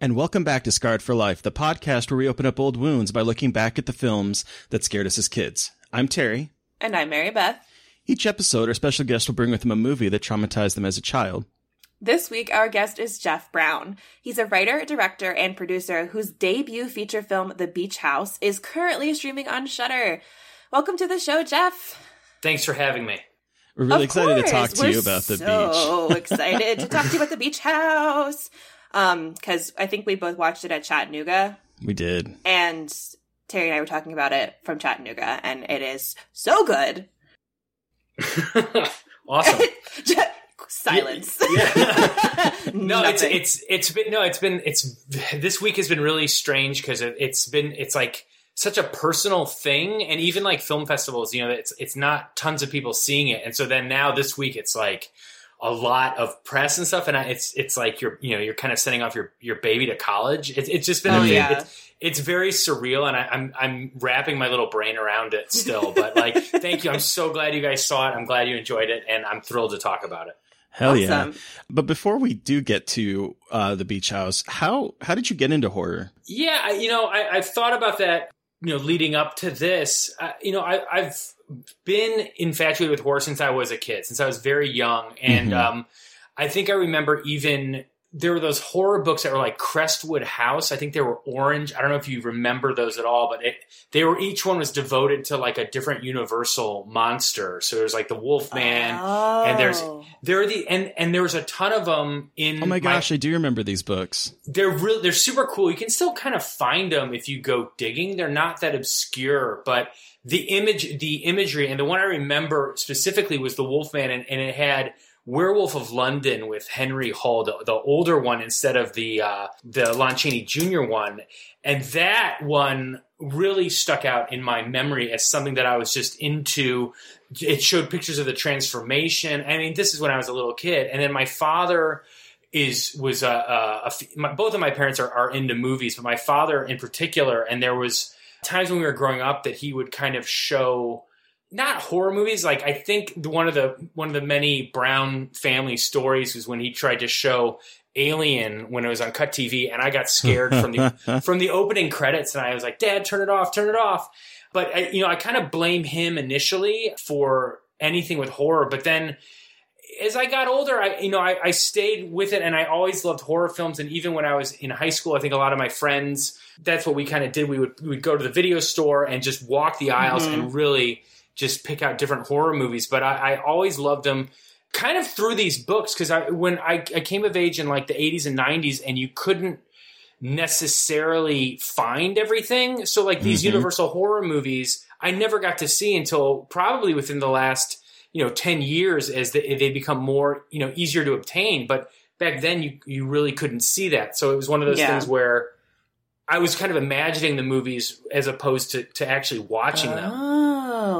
And welcome back to Scarred for Life, the podcast where we open up old wounds by looking back at the films that scared us as kids. I'm Terry. And I'm Mary Beth. Each episode, our special guest will bring with them a movie that traumatized them as a child. This week, our guest is Jeff Brown. He's a writer, director, and producer whose debut feature film, The Beach House, is currently streaming on Shudder. Welcome to the show, Jeff. Thanks for having me. We're really Of excited to talk to we're you about the so beach. excited to talk to you about The Beach House. Um, because I think we both watched it at Chattanooga, We did. and Terry and I were talking about it from Chattanooga, and it is so good. awesome. Silence. Yeah. no, it's it's it's been no, it's been it's this week has been really strange because it, it's been it's like such a personal thing, and even like film festivals, you know, it's it's not tons of people seeing it, and so then now this week it's like a lot of press and stuff, and I, it's it's like you're you know you're kind of sending off your your baby to college. It's it's just been Oh, yeah. It's, it's very surreal, and I, I'm I'm wrapping my little brain around it still. But like, thank you. I'm so glad you guys saw it. I'm glad you enjoyed it, and I'm thrilled to talk about it. Hell yeah. But before we do get to uh, the beach house, how how did you get into horror? Yeah, I- you know, I, I've thought about that. You know, leading up to this, uh, you know, I, I've been infatuated with horror since I was a kid, since I was very young, and Mhm. um, I think I remember even there were those horror books that were like Crestwood House. I think they were orange. I don't know if you remember those at all, but it, they were each one was devoted to like a different Universal monster. So there's like the Wolfman, and there's Oh. there are the and and there was a ton of them in Oh my gosh, I do remember these books. they're really they're super cool you can still kind of find them if you go digging they're not that obscure but the image the imagery and the one i remember specifically was the wolfman and, and it had werewolf of london with henry hull the, the older one instead of the uh, the Lon Chaney jr one. And that one really stuck out in my memory as something that i was just into. It showed pictures of the transformation. I mean this is when i was a little kid. And then my father is was a, a, a my, both of my parents are, are into movies, but my father in particular, and there was times when we were growing up that he would kind of show not horror movies. Like I think the, one of the one of the many Brown family stories was when he tried to show Alien when it was on Cut TV, and I got scared from the from the opening credits, and I was like, "Dad, turn it off, turn it off." But I, you know, I kind of blame him initially for anything with horror, but then as I got older, I you know I, I stayed with it, and I always loved horror films. And even when I was in high school, I think a lot of my friends that's what we kind of did. We would we would go to the video store and just walk the aisles Mhm. and really just pick out different horror movies. But I, I always loved them kind of through these books because I when I, I came of age in like the 80s and 90s, and you couldn't necessarily find everything. So like these Mhm. Universal horror movies, I never got to see until probably within the last you know 10 years as they, they become more you know easier to obtain but back then you you really couldn't see that so it was one of those Yeah. things where i was kind of imagining the movies as opposed to to actually watching them Oh,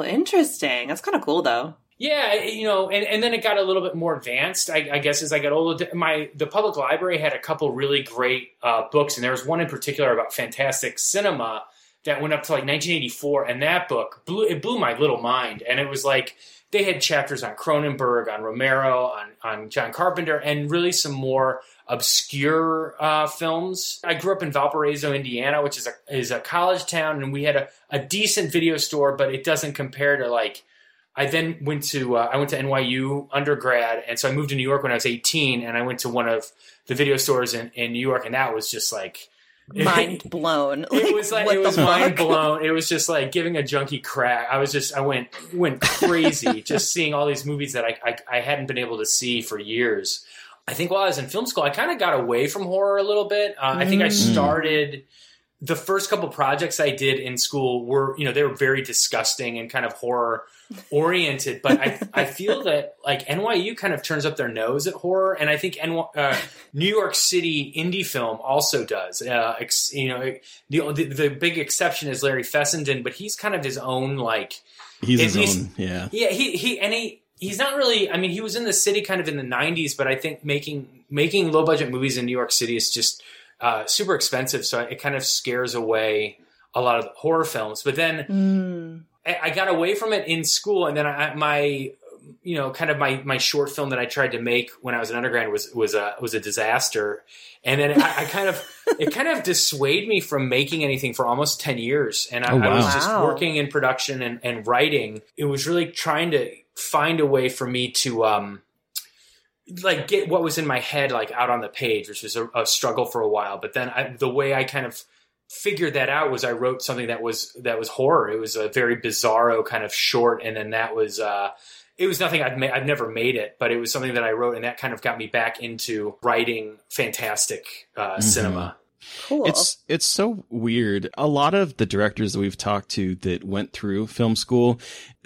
interesting. That's kind of cool, though. yeah you know and, and then it got a little bit more advanced I, I guess as i got older my the public library had a couple really great uh, books and there was one in particular about fantastic cinema that went up to like 1984 and that book blew it blew my little mind and it was like they had chapters on Cronenberg, on Romero, on, on John Carpenter, and really some more obscure uh, films. I grew up in Valparaiso, Indiana, which is a is a college town, and we had a, a decent video store, but it doesn't compare to like. I then went to uh, I went to NYU undergrad, and so I moved to New York when I was 18, and I went to one of the video stores in, in New York, and that was just like Mind blown. it was like it was mind fuck? blown. It was just like giving a junkie crack. I was just I went went crazy just seeing all these movies that I, I I hadn't been able to see for years. I think while I was in film school, I kind of got away from horror a little bit. Uh, I think I Mm. started the first couple projects I did in school were you know they were very disgusting and kind of horror oriented. But I I feel that like NYU kind of turns up their nose at horror, and I think NY, uh, New York City indie film also does. Uh, ex, you know, the, the the big exception is Larry Fessenden, but he's kind of his own like He's his he's- own. Yeah. yeah, he he and he he's not really. I mean, he was in the city kind of in the '90s, but I think making making low budget movies in New York City is just uh, super expensive, so it kind of scares away a lot of the horror films. But then Mm. I, I got away from it in school, and then I, my you know kind of my my short film that I tried to make when I was an undergrad was was a was a disaster, and then I, I kind of it kind of dissuaded me from making anything for almost ten years, and I, Oh, I was just Wow. working in production and, and writing. It was really trying to find a way for me to um like get what was in my head like out on the page, which was a, a struggle for a while. But then I, the way I kind of figured that out was I wrote something that was that was horror. It was a very bizarro kind of short, and then that was uh, it was nothing I'd ma- I'd never made it, but it was something that I wrote, and that kind of got me back into writing fantastic uh, cinema. Cool. It's it's so weird. A lot of the directors that we've talked to that went through film school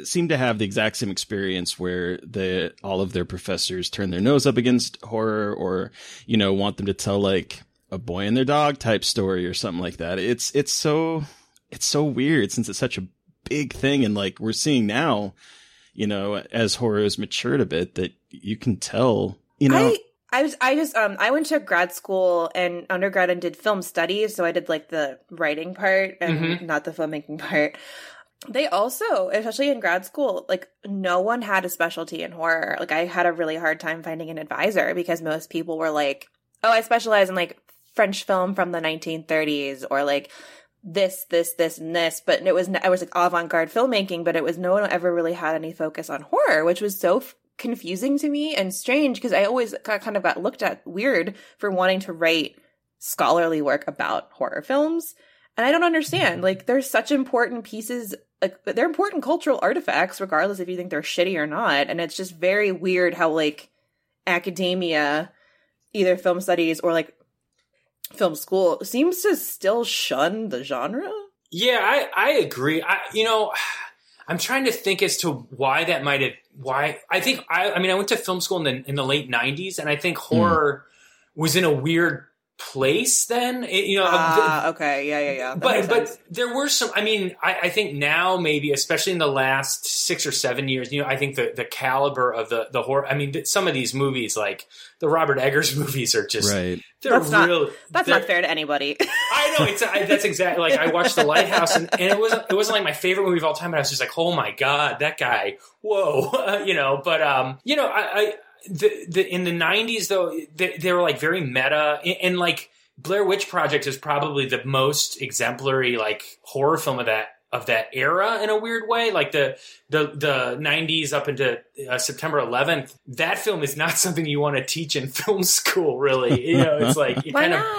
seem to have the exact same experience where the all of their professors turn their nose up against horror or you know want them to tell like a boy and their dog type story or something like that. It's it's so it's so weird since it's such a big thing and like we're seeing now, you know, as horror has matured a bit that you can tell, you know, I I was I just um I went to grad school and undergrad and did film studies, so I did like the writing part and Mhm. not the filmmaking part. They also, especially in grad school, like no one had a specialty in horror. Like I had a really hard time finding an advisor because most people were like, "Oh, I specialize in like French film from the 1930s or like this, this, this, and this." But it was I was like avant-garde filmmaking, but it was no one ever really had any focus on horror, which was so f- confusing to me and strange because I always got, kind of got looked at weird for wanting to write scholarly work about horror films. And I don't understand. Mm-hmm. Like, there's such important pieces, like, they're important cultural artifacts, regardless if you think they're shitty or not. And it's just very weird how, like, academia, either film studies or, like, film school, seems to still shun the genre. Yeah, I, I agree. I you know, I'm trying to think as to why that might have why I think I I mean I went to film school in the in the late 90s and I think hmm. horror was in a weird place then. It- you know, Ah, okay. Yeah, yeah, yeah. That but but there were some. I mean, I, I think now maybe, especially in the last six or seven years, you know, I think the the caliber of the the horror. I mean, th- some of these movies, like the Robert Eggers movies, are just right. they're That's not- that's they're- not fair to anybody. I know it's I, that's exactly like I watched The Lighthouse and, and it wasn't it wasn't like my favorite movie of all time, but I was just like, oh my god, that guy, whoa, you know. But um, you know, I, I the the in the '90s though, they, they were like very meta and, and like Blair Witch Project is probably the most exemplary like horror film of that of that era in a weird way like the the the 90s up into uh, September 11th that film is not something you want to teach in film school really you know it's like you Why kind of not?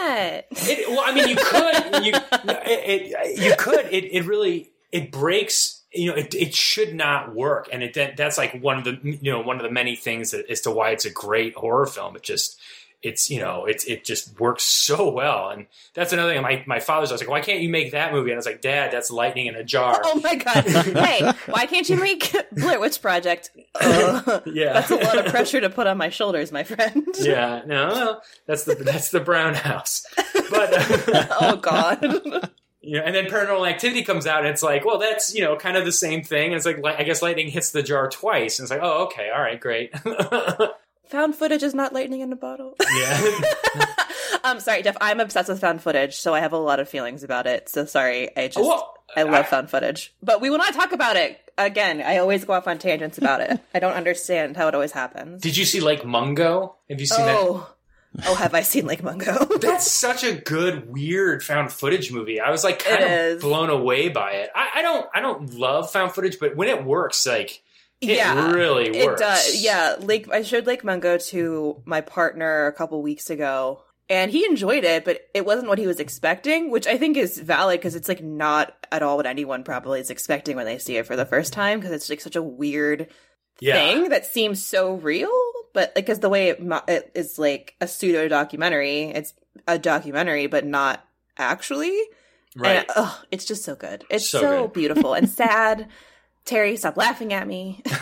it, well, I mean, you could, you, it, it, you could. It, it really, it breaks. You know, it, it should not work, and it that, that's like one of the you know one of the many things that, as to why it's a great horror film. It just it's you know it's it just works so well and that's another thing my, my father's always like why can't you make that movie and i was like dad that's lightning in a jar Oh my god! hey, why can't you make Blair Witch Project? Uh, yeah that's a lot of pressure to put on my shoulders, my friend. yeah no no that's the that's the brown house but oh god. You know and then paranormal activity comes out and it's like well that's you know kind of the same thing and it's like i guess lightning hits the jar twice and it's like oh okay all right great Found footage is not lightning in a bottle. yeah I'm sorry, Jeff. I'm obsessed with found footage, so I have a lot of feelings about it. So sorry. I just Well, I love I- found footage, but we will not talk about it again. I always go off on tangents about it. I don't understand how it always happens. did you see like mungo have you seen that oh. Oh, have I seen Lake Mungo? That's such a good, weird found footage movie. I was like kind It of is. blown away by it. I, I don't, I don't love found footage, but when it works, like it Yeah, really It works. does. Yeah, Lake. I showed Lake Mungo to my partner a couple weeks ago, and he enjoyed it, but it wasn't what he was expecting, which I think is valid because it's like not at all what anyone probably is expecting when they see it for the first time because it's like such a weird yeah. thing that seems so real, but like because the way it, mo- it is like a pseudo documentary, it's a documentary, but not actually. Right. And, it's just so good. It's So so, good. beautiful and sad. Terry, stop laughing at me.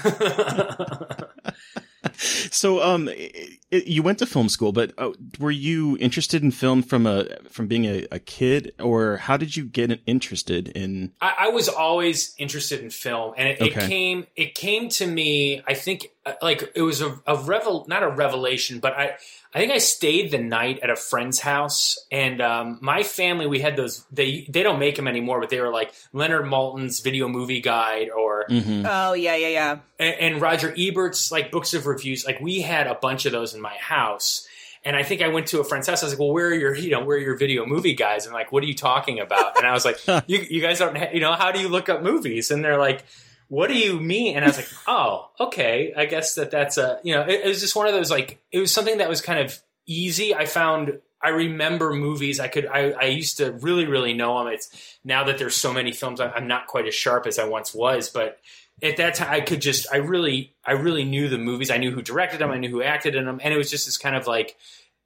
So, um, i i you went to film school, but uh, were you interested in film from a from being a, a kid, or how did you get interested in? I, I was always interested in film, and it, it came it came to me. I think like it was a, a revel, not a revelation, but I I think I stayed the night at a friend's house, and um, my family we had those. They they don't make them anymore, but they were like Leonard Maltin's Video Movie Guide or Mhm. Oh yeah, yeah, yeah. and, and Roger Ebert's like books of reviews. Like we had a bunch of those in my house. And I think I went to a friend's house. I was like, "Well, where are your, you know, where are your video movie guys?" And like, "What are you talking about?" And I was like, "You, you guys don't, ha- you know, how do you look up movies?" And they're like, "What do you mean?" And I was like, "Oh, okay. I guess that that's a, you know, it, it was just one of those like, it was something that was kind of easy. I found, I remember movies. I could, I, I used to really, really know them. It's now that there's so many films, I'm not quite as sharp as I once was, but at that time I could just I really I really knew the movies. I knew who directed them, I knew who acted in them, and it was just this kind of like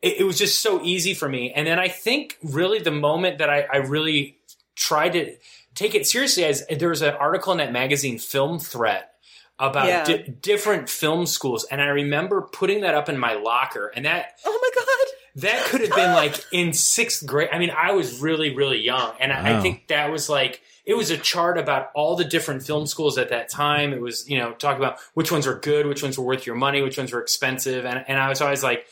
it, it was just so easy for me. And then I think really the moment that I, I really tried to take it seriously as there was an article in that magazine Film Threat about Yeah. di- different film schools and I remember putting that up in my locker and that Oh my god. that could have been like in sixth grade. I mean, I was really, really young. And I, I think that was like, it was a chart about all the different film schools at that time. It was, you know, talking about which ones were good, which ones were worth your money, which ones were expensive. And, and I was always like,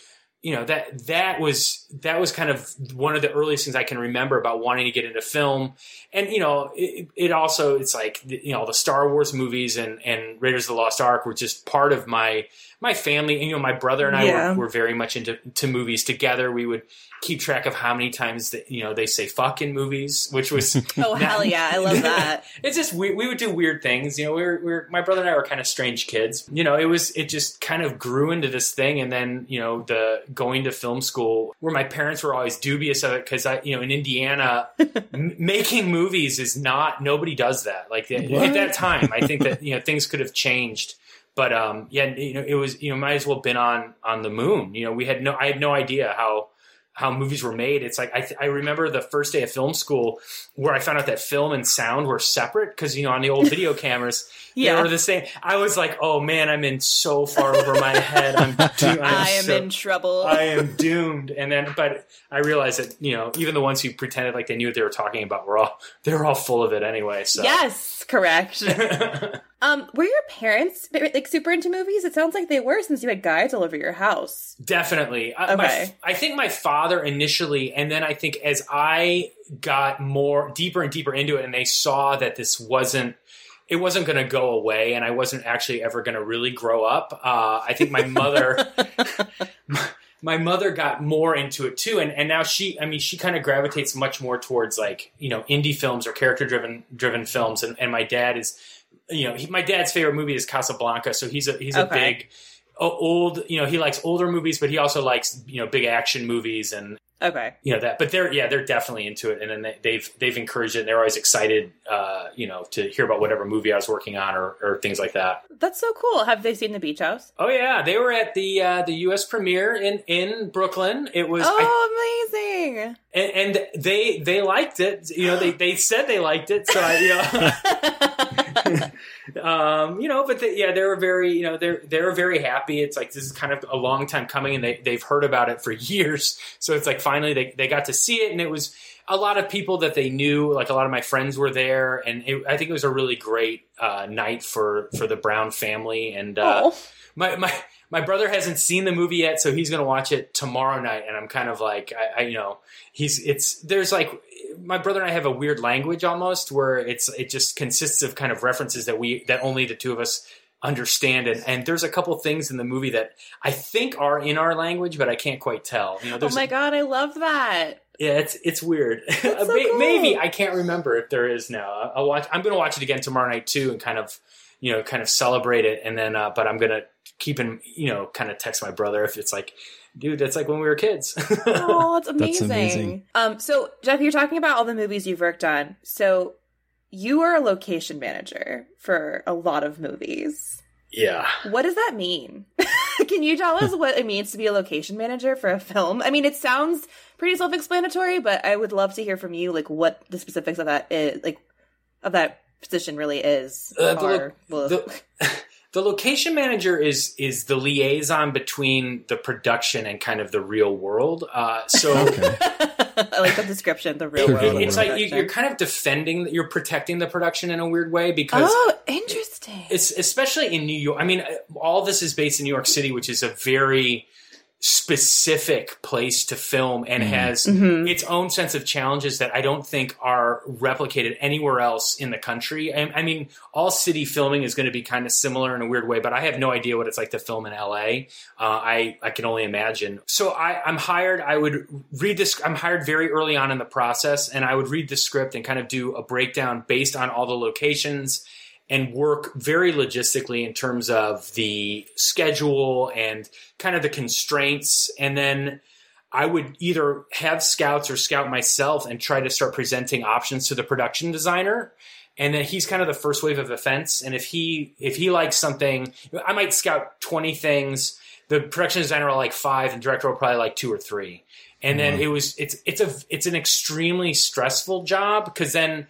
you know, that, that was, that was kind of one of the earliest things I can remember about wanting to get into film. And, you know, it, it also, it's like, you know, the Star Wars movies and, and Raiders of the Lost Ark were just part of my, my family. And, you know, my brother and I Yeah. were, were very much into to movies together. We would keep track of how many times that you know they say "fuck" in movies, which was Oh hell yeah, I love that. it's just we, we would do weird things. You know, we were, we were my brother and I were kind of strange kids. You know, it was it just kind of grew into this thing, and then you know the going to film school where my parents were always dubious of it because I you know in Indiana m- making movies is not nobody does that like at that time. I think that you know things could have changed. But um, yeah, you know, it was you know might as well been on on the moon. You know, we had no, I had no idea how how movies were made. It's like I, th- I remember the first day of film school where I found out that film and sound were separate because you know on the old video cameras Yeah. they were the same. I was like, oh man, I'm in so far over my head. I'm, do- I'm I am so- in trouble. I am doomed. And then, but I realized that you know even the ones who pretended like they knew what they were talking about were all they were all full of it anyway. So Yes, correct. um, were your parents like super into movies? It sounds like they were since you had guides all over your house. Definitely. I, my- Okay. I think my father initially, and then I think as I got more deeper and deeper into it, and they saw that this wasn't. It wasn't going to go away, and I wasn't actually ever going to really grow up. Uh, I think my mother, my mother got more into it too, and and now she, I mean, she kind of gravitates much more towards like you know indie films or character driven driven films, and, and my dad is, you know, he, my dad's favorite movie is Casablanca, so he's a he's a Okay. big old you know he likes older movies but he also likes you know big action movies and Okay. you know that but they're yeah they're definitely into it and then they, they've they've encouraged it and they're always excited uh you know to hear about whatever movie i was working on or, or things like that That's so cool. Have they seen the beach house? oh yeah they were at the uh the us premiere in in brooklyn it was I, Oh, amazing. and, and they they liked it you know they they said they liked it so i you know um, you know, but they, yeah, they were very, you know, they're they're very happy. It's like this is kind of a long time coming, and they they've heard about it for years. So it's like finally they they got to see it, and it was a lot of people that they knew. Like a lot of my friends were there, and it, I think it was a really great uh, night for for the Brown family. And uh, my my my brother hasn't seen the movie yet, so he's going to watch it tomorrow night. And I'm kind of like, I, I you know, he's it's there's like my brother and I have a weird language almost where it's it just consists of kind of references that we that only the two of us understand and, and there's a couple things in the movie that I think are in our language but I can't quite tell. You know, Oh my god, I love that. yeah, it's it's weird. so cool. Maybe I can't remember if there is now. I'll watch. I'm going to watch it again tomorrow night too, and kind of you know kind of celebrate it. And then, uh, but I'm going to keep in you know kind of text my brother if it's like, dude, that's like when we were kids. Oh, that's amazing. that's amazing. Um, so Jeff, you're talking about all the movies you've worked on. So you are a location manager for a lot of movies. yeah. What does that mean? Can you tell us what it means to be a location manager for a film? I mean, it sounds pretty self-explanatory, but I would love to hear from you, like what the specifics of that is, like of that position really is. Uh, the, lo- the, the location manager is is the liaison between the production and kind of the real world. Uh, so. I like the description, the real world. of It's like you, you're kind of defending, you're protecting the production in a weird way because Oh, interesting. it's especially in New York. I mean, uh, all this is based in New York City, which is a very specific place to film and has Mhm. its own sense of challenges that I don't think are replicated anywhere else in the country. I, I mean, all city filming is going to be kind of similar in a weird way, but I have no idea what it's like to film in LA. Uh, I I can only imagine. So I, I'm hired. I would read this. I'm hired very early on in the process, and I would read the script and kind of do a breakdown based on all the locations and work very logistically in terms of the schedule and kind of the constraints. And then I would either have scouts or scout myself and try to start presenting options to the production designer. And then he's kind of the first wave of offense. And if he if he likes something, I might scout twenty things. The production designer will like five, and director will probably like two or three. And then mm-hmm. it was it's it's a it's an extremely stressful job because then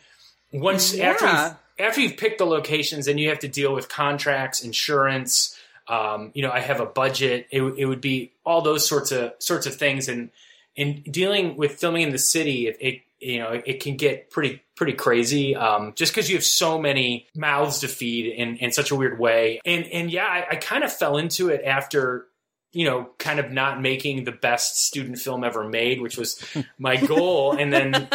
once after Yeah. you've, after you've picked the locations and you have to deal with contracts, insurance, um, you know, I have a budget. It, it would be all those sorts of sorts of things, and in dealing with filming in the city, it, it you know it, can get pretty pretty crazy. Um, just because you have so many mouths to feed in in such a weird way, and and yeah, I, I kind of fell into it after you know, kind of not making the best student film ever made, which was my goal. and then,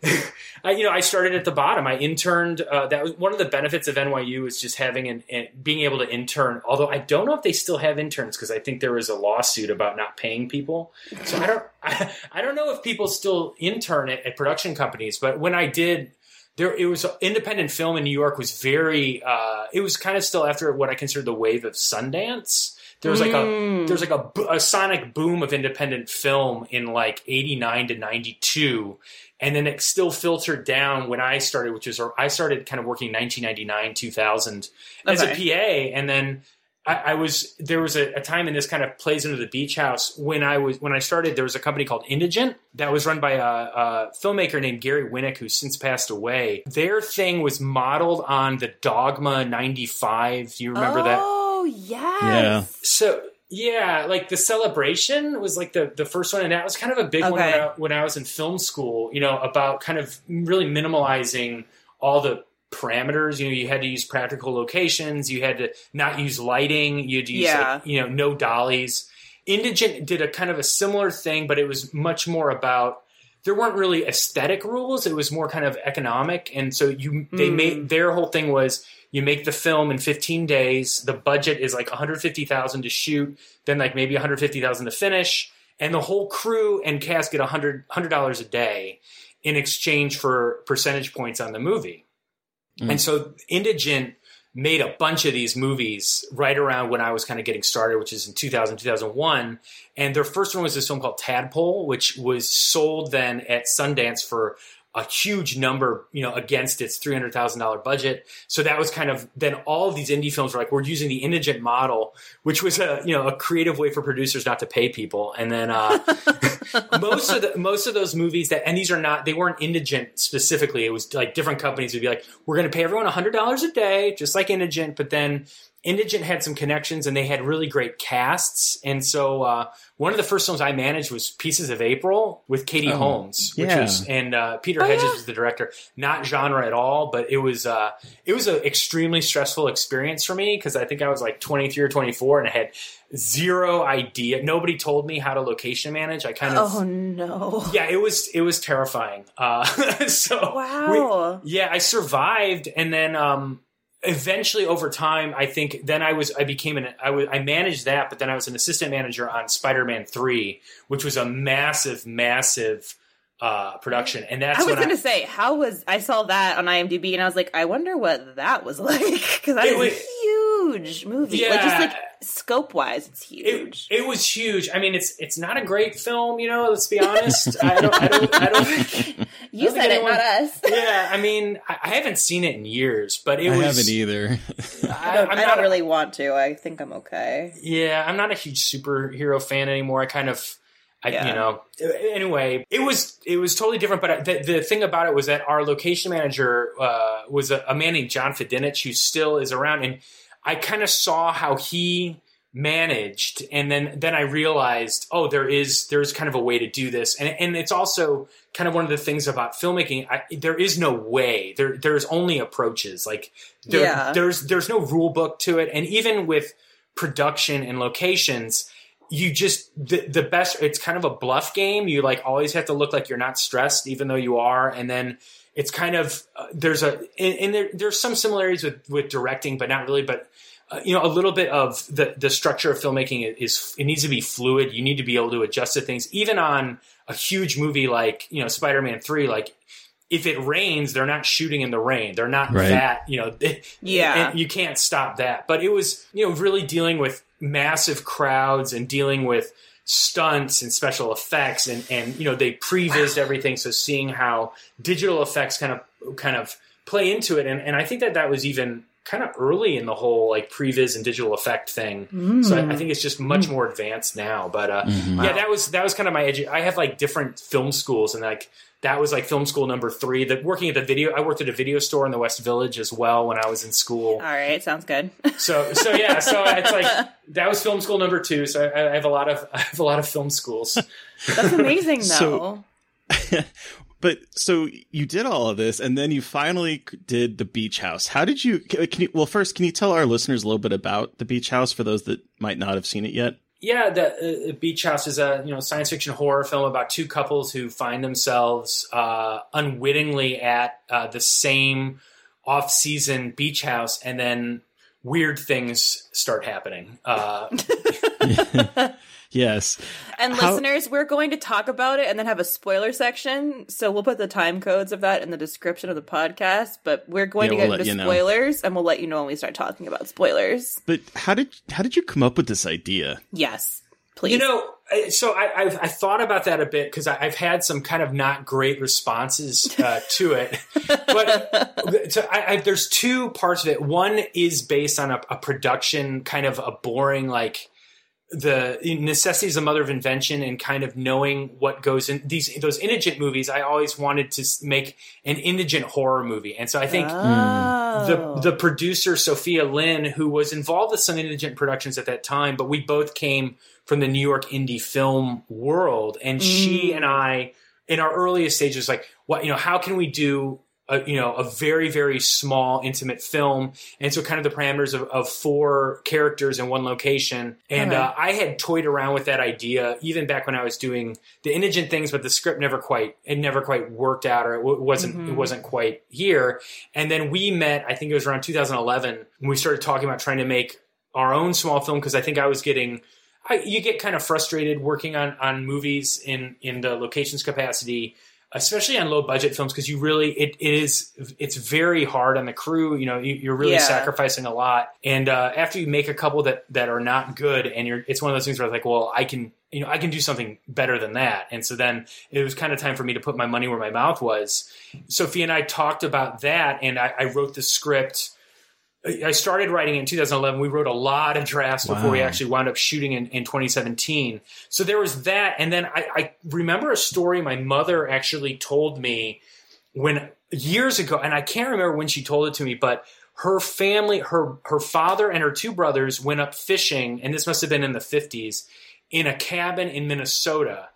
I, you know, I started at the bottom. I interned. Uh, that was one of the benefits of NYU is just having and an being able to intern. Although I don't know if they still have interns because I think there was a lawsuit about not paying people. So I don't, I, I don't know if people still intern at, at production companies. But when I did, there it was independent film in New York was very. Uh, it was kind of still after what I consider the wave of Sundance there was like a there's like a, a sonic boom of independent film in like 89 to 92 and then it still filtered down when i started which was i started kind of working 1999 2000 as a pa and then I, I was there was a, a time and this kind of plays into the beach house when I was when I started there was a company called Indigent that was run by a, a filmmaker named Gary Winick who's since passed away. Their thing was modeled on the Dogma 95. Do you remember that? Oh, yes. Yeah. So yeah, like the celebration was like the the first one, and that was kind of a big one when Okay. I, when I was in film school. You know, about kind of really minimalizing all the parameters. You know, you had to use practical locations. You had to not use lighting. You had to use Yeah. like, you know no dollies. Indigent did a kind of a similar thing, but it was much more about there weren't really aesthetic rules. It was more kind of economic, and so you they Mm. made their whole thing was you make the film in 15 days. The budget is like 150,000 to shoot, then like maybe 150,000 to finish, and the whole crew and cast get 100 dollars a day in exchange for percentage points on the movie. Mm. And so Indigent made a bunch of these movies right around when I was kind of getting started, which is in 2000, 2001. And their first one was this film called Tadpole, which was sold then at Sundance for a huge number, you know, against its three hundred thousand dollar budget. So that was kind of then all of these indie films were like we're using the indigent model, which was a you know a creative way for producers not to pay people. And then uh, most of the most of those movies that and these are not they weren't indigent specifically. It was like different companies would be like we're going to pay everyone hundred dollars a day, just like indigent, but then Indigent had some connections and they had really great casts. And so uh, one of the first films I managed was Pieces of April with Katie Oh, Holmes, which yeah. was and uh, Peter Hedges was the director. Not genre at all, but it was uh, it was an extremely stressful experience for me because I think I was like 23 or 24 and I had zero idea. Nobody told me how to location manage. I kind of Oh no. yeah, it was it was terrifying. Uh, so Wow. we- yeah, I survived, and then um, eventually over time, I think then I was I became an I was I managed that, but then I was an assistant manager on Spider Man Three, which was a massive, massive uh, production, and that's I was gonna I, say, how was I saw that on IMDb and I was like, I wonder what that was like because that It was- a huge movie. Like just like scope wise, it's it, huge. it was huge. I mean, it's it's not a great film, you know. Let's be honest. I don't I don't I don't think. You I don't said it, anyone- not us. Yeah, I mean, I, I haven't seen it in years, but it I was. haven't either. I don't, I'm I not don't a- really want to. I think I'm okay. Yeah, I'm not a huge superhero fan anymore. I kind of, I, Yeah. you know, anyway, it was it was totally different. But the, the thing about it was that our location manager uh, was a, a man named John Fedinich, who still is around, and I kind of saw how he managed, and then then I realized, oh, there is there's kind of a way to do this, and and it's also kind of one of the things about filmmaking. I, there is no way. There there's only approaches. Like there, Yeah. there's there's no rule book to it, and even with production and locations you just the, the best it's kind of a bluff game you like always have to look like you're not stressed even though you are and then it's kind of uh, there's a and, and there, there's some similarities with with directing but not really but uh, you know a little bit of the the structure of filmmaking is it needs to be fluid you need to be able to adjust to things even on a huge movie like you know spider-man 3 like if it rains, they're not shooting in the rain. They're not Right. that, you know, they- Yeah. and you can't stop that. But it was, you know, really dealing with massive crowds and dealing with stunts and special effects and, and, you know, they prevised everything. So seeing how digital effects kind of, kind of play into it. And, and I think that that was even kind of early in the whole like previs and digital effect thing. So I, I think it's just much more advanced now. But, uh, yeah, that was, that was kind of my edu- I have like different film schools and like, that was like film school number three. That working at the video, I worked at a video store in the West Village as well when I was in school. All right, sounds good. So, so yeah, so it's like that was film school number two. So I, I have a lot of I have a lot of film schools. That's amazing, though. So- But so you did all of this, and then you finally did the beach house. How did you? Can you? Well, first, can you tell our listeners a little bit about the beach house for those that might not have seen it yet? Yeah, the uh, Beach House is a you know science fiction horror film about two couples who find themselves uh, unwittingly at uh, the same off-season beach house, and then weird things start happening. Yes. And How- listeners, we're going to talk about it and then have a spoiler section. So we'll put the time codes of that in the description of the podcast. But we're going Yeah, to we'll get into you know. spoilers, and we'll let you know when we start talking about spoilers. But how did how did you come up with this idea? Yes, please. You know, so I, I've I thought about that a bit because I've had some kind of not great responses uh, to it. But so I, I, there's two parts of it. One is based on a, a production, kind of a boring like the necessity is the mother of invention and kind of knowing what goes in these those indigent movies. I always wanted to make an indigent horror movie, and so I think oh. the the producer Sophia Lin, who was involved with some indigent productions at that time, but we both came from the New York indie film world, and she mm. and I, in our earliest stages, like what you know, how can we do a, you know a very very small intimate film, and so kind of the parameters of, of four characters in one location, and uh, I had toyed around with that idea even back when I was doing the indigent things, but the script never quite it never quite worked out, or it w- wasn't it wasn't quite here. And then we met, I think it was around 2011, when we started talking about trying to make our own small film because I think I was getting. I, you get kind of frustrated working on, on movies in, in the locations capacity. Especially on low budget films because you really it, it is it's very hard on the crew you know you, are really Yeah. sacrificing a lot. And uh, after you make a couple that that are not good and you're it's one of those things where it's like well i can you know i can do something better than that. And so then it was kind of time for me to put my money where my mouth was. Sophie and i talked about that and i, I wrote the script I started writing in 2011. We wrote a lot of drafts before we actually wound up shooting in, in 2017. So there was that. And then I, I remember a story my mother actually told me when years ago, and I can't remember when she told it to me, but her family, her her father and her two brothers went up fishing, and this must have been in the 50s, in a cabin in Minnesota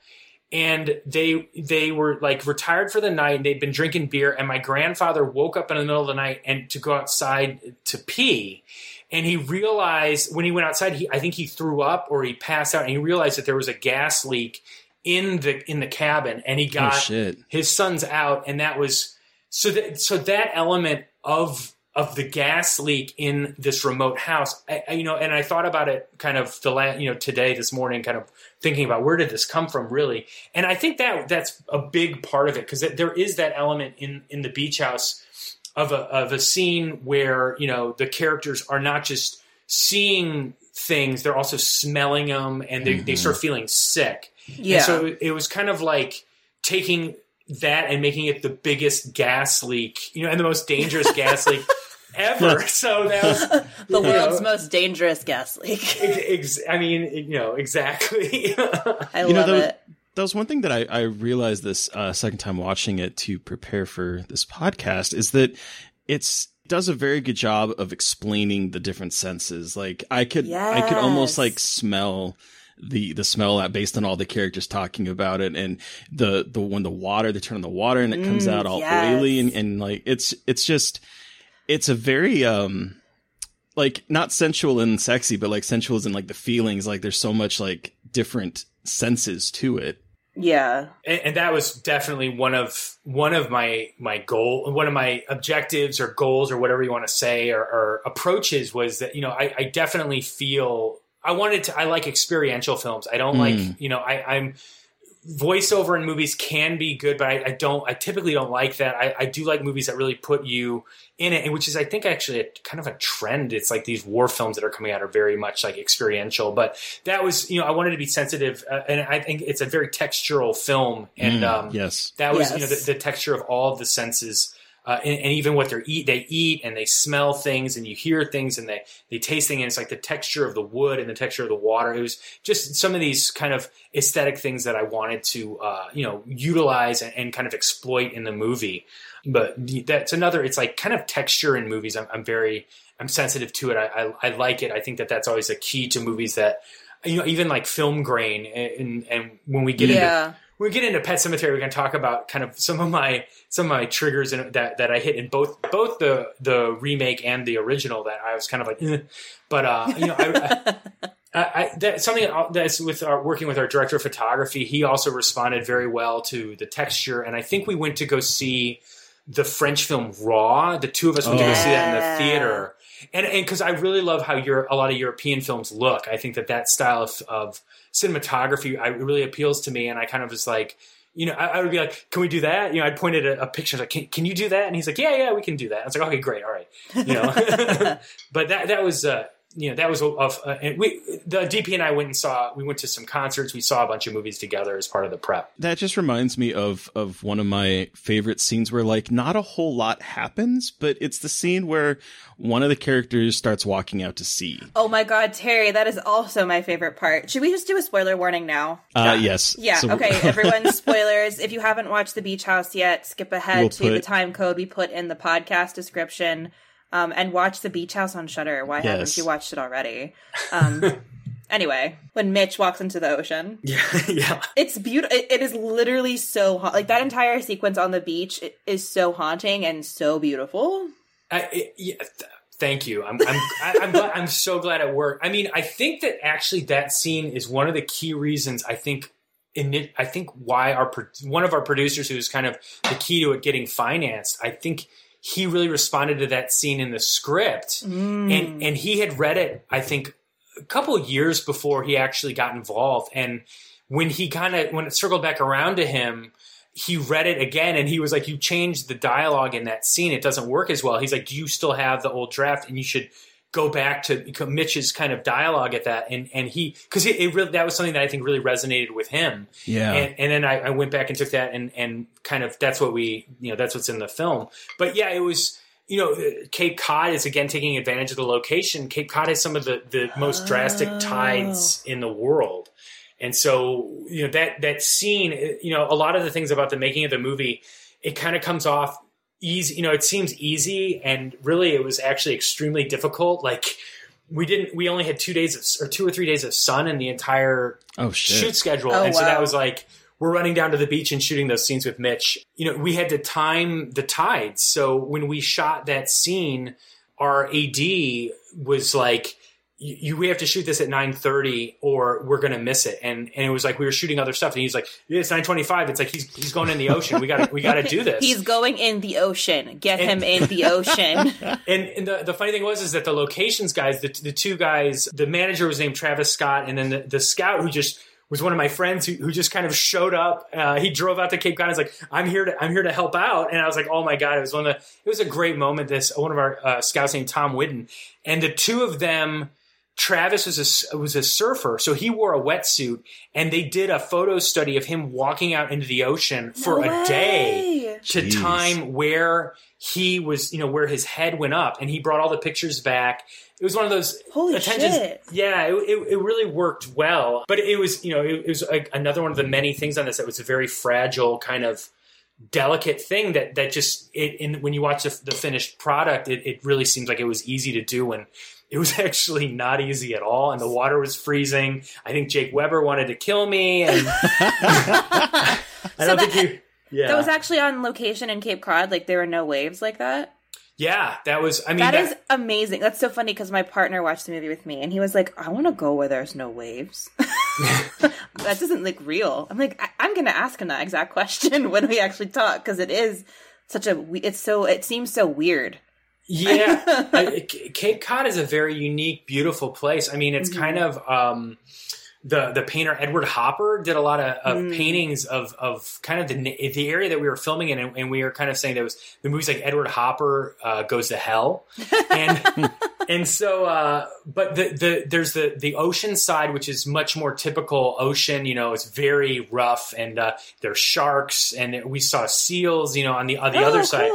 and they they were like retired for the night and they'd been drinking beer and my grandfather woke up in the middle of the night and to go outside to pee and he realized when he went outside he i think he threw up or he passed out and he realized that there was a gas leak in the in the cabin and he oh, got shit. his son's out and that was so that so that element of of the gas leak in this remote house I, I- you know and i thought about it kind of the la- you know today this morning kind of thinking about where did this come from really. And i think that that's a big part of it because there is that element in in the beach house of a of a scene where you know the characters are not just seeing things they're also smelling them and they, they start mm-hmm. feeling sick. Yeah. and so it was kind of like taking that and making it the biggest gas leak, you know, and the most dangerous gas leak ever. So that was the world's know, most dangerous gas leak. ex- I mean, you know, exactly. I you know, love that, it. that was one thing that I, I realized this uh, second time watching it to prepare for this podcast is that it's does a very good job of explaining the different senses. Like I could I could almost like smell the the smell that based on all the characters talking about it and the the when the water they turn on the water and it comes Mm, out all yes. oily and, and like it's it's just it's a very um like not sensual and sexy but like sensual as in like the feelings like there's so much like different senses to it Yeah. and, and that was definitely one of one of my my goal one of my objectives or goals or whatever you want to say or, or approaches was that you know I, I definitely feel I wanted to I like experiential films I don't like Mm. you know I, I'm voiceover in movies can be good but I, I don't I typically don't like that. I, I do like movies that really put you in it and which is I think actually a, kind of a trend. It's like these war films that are coming out are very much like experiential but that was you know I wanted to be sensitive uh, and I think it's a very textural film and Mm, um, yes. that was you know the, the texture of all of the senses uh, and, and even what they eat they eat and they smell things and you hear things and they they taste things and it's like the texture of the wood and the texture of the water. It was just some of these kind of aesthetic things that i wanted to uh, you know utilize and, and kind of exploit in the movie. But that's another it's like kind of texture in movies. I'm, I'm very i'm sensitive to it. I, I, I like it. I think that that's always a key to movies that you know even like film grain and and when we get into Yeah. When we get into Pet Sematary, we're going to talk about kind of some of my some of my triggers in, that that I hit in both both the the remake and the original. That I was kind of like, eh. but uh, you know, I, I, I, that something that's with our working with our director of photography. He also responded very well to the texture, and I think we went to go see the French film Raw. The two of us went to go see that in the theater, and and because I really love how your a lot of European films look. I think that that style of, of cinematography I, really appeals to me, and I kind of was like. You know, I, I would be like, "Can we do that?" You know, I'd point at a, a picture, like, can, "Can you do that?" And he's like, "Yeah, yeah, we can do that." I was like, "Okay, great, all right." You know, but that that was, uh, you know, that was of, uh, and we the DP and I went and saw. We went to some concerts. We saw a bunch of movies together as part of the prep. That just reminds me of of one of my favorite scenes where like not a whole lot happens, but it's the scene where one of the characters starts walking out to sea. Oh my god, Terry, that is also my favorite part. Should we just do a spoiler warning now? Uh, yes. Yeah, So- okay, everyone, spoilers. If you haven't watched The Beach House yet, skip ahead We'll to the time code we put in the podcast description um, and watch The Beach House on Shudder. Why haven't you watched it already? Um, anyway, when Mitch walks into the ocean, Yeah, yeah. it's beautiful. It, it is literally so ha- like that entire sequence on the beach i- is so haunting and so beautiful. I, it, yeah, th- thank you. I'm I'm I, I'm, glad, I'm so glad it worked. I mean, I think that actually that scene is one of the key reasons. I think in it, I think why our one of our producers who was kind of the key to it getting financed. I think he really responded to that scene in the script, mm. and and he had read it. I think a couple of years before he actually got involved, and when he kind of when it circled back around to him he read it again and he was like, "You changed the dialogue in that scene; it doesn't work as well." He's like, "Do you still have the old draft?" And you should go back to Mitch's kind of dialogue at that, and and he because it, it, really that was something that I think really resonated with him. Yeah, and, and then I, I, went back and took that and and kind of that's what we you know that's what's in the film. But yeah, it was you know Cape Cod is again taking advantage of the location. Cape Cod has some of the the most drastic oh. tides in the world. And so, you know, that that scene, you know, a lot of the things about the making of the movie, it kind of comes off easy, you know, it seems easy and really it was actually extremely difficult. Like we didn't we only had 2 days of or 2 or 3 days of sun in the entire oh, shit. shoot schedule. Oh, and so that was like we're running down to the beach and shooting those scenes with Mitch. You know, we had to time the tides. So when we shot that scene, our AD was like you, you, we have to shoot this at 9:30 or we're going to miss it. And and it was like we were shooting other stuff and he's like it's 9:25 it's like he's he's going in the ocean. We got we got to do this. He's going in the ocean. Get And- him in the ocean. and, and the, the funny thing was is that the locations guys the, the two guys the manager was named Travis Scott and then the, the scout who just was one of my friends who, who just kind of showed up uh, he drove out to Cape Cod and was like I'm here to I'm here to help out. And I was like oh my god it was one of the it was a great moment this one of our uh, scouts named Tom Whidden and the two of them Travis was a was a surfer, so he wore a wetsuit, and they did a photo study of him walking out into the ocean for No a day to Jeez. time where he was, you know, where his head went up, and he brought all the pictures back. It was one of those Holy attentions. shit. Yeah, it, it, it really worked well, but it was, you know, it, it was like another one of the many things on this that was a very fragile kind of delicate thing that that just it in when you watch the, the finished product it, it really seems like it was easy to do and it was actually not easy at all and the water was freezing i think jake weber wanted to kill me and i don't that- think you yeah That was actually on location in Cape Cod. Like there were no waves like that. yeah that was i mean that is amazing. That's so funny because my partner watched the movie with me and he was like, "I want to go where there's no waves." that doesn't look real. I'm like, I- I'm gonna ask him that exact question when we actually talk because it is such a. It's so. It seems so weird. Yeah, I- C- Cape Cod is a very unique, beautiful place. I mean, it's Mm-hmm. kind of um, the the painter Edward Hopper did a lot of, of Mm. paintings of of kind of the the area that we were filming in, and, and we were kind of saying that was the movies like Edward Hopper uh, goes to hell, and and so uh, but the the there's the the ocean side, which is much more typical ocean. You know, it's very rough, and uh, there's sharks, and we saw seals. You know, on the on the oh, other side.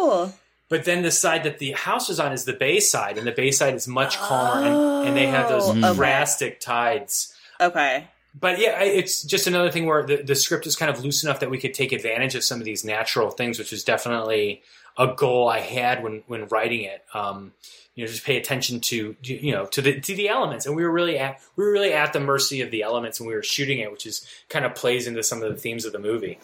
But then the side that the house is on is the bay side, and the bay side is much calmer, and, and they have those Oh, okay. drastic tides. Okay. But yeah, it's just another thing where the, the script is kind of loose enough that we could take advantage of some of these natural things, which is definitely a goal I had when when writing it. Um, you know, just pay attention to you know to the to the elements, and we were really at we were really at the mercy of the elements when we were shooting it, which is kind of plays into some of the themes of the movie.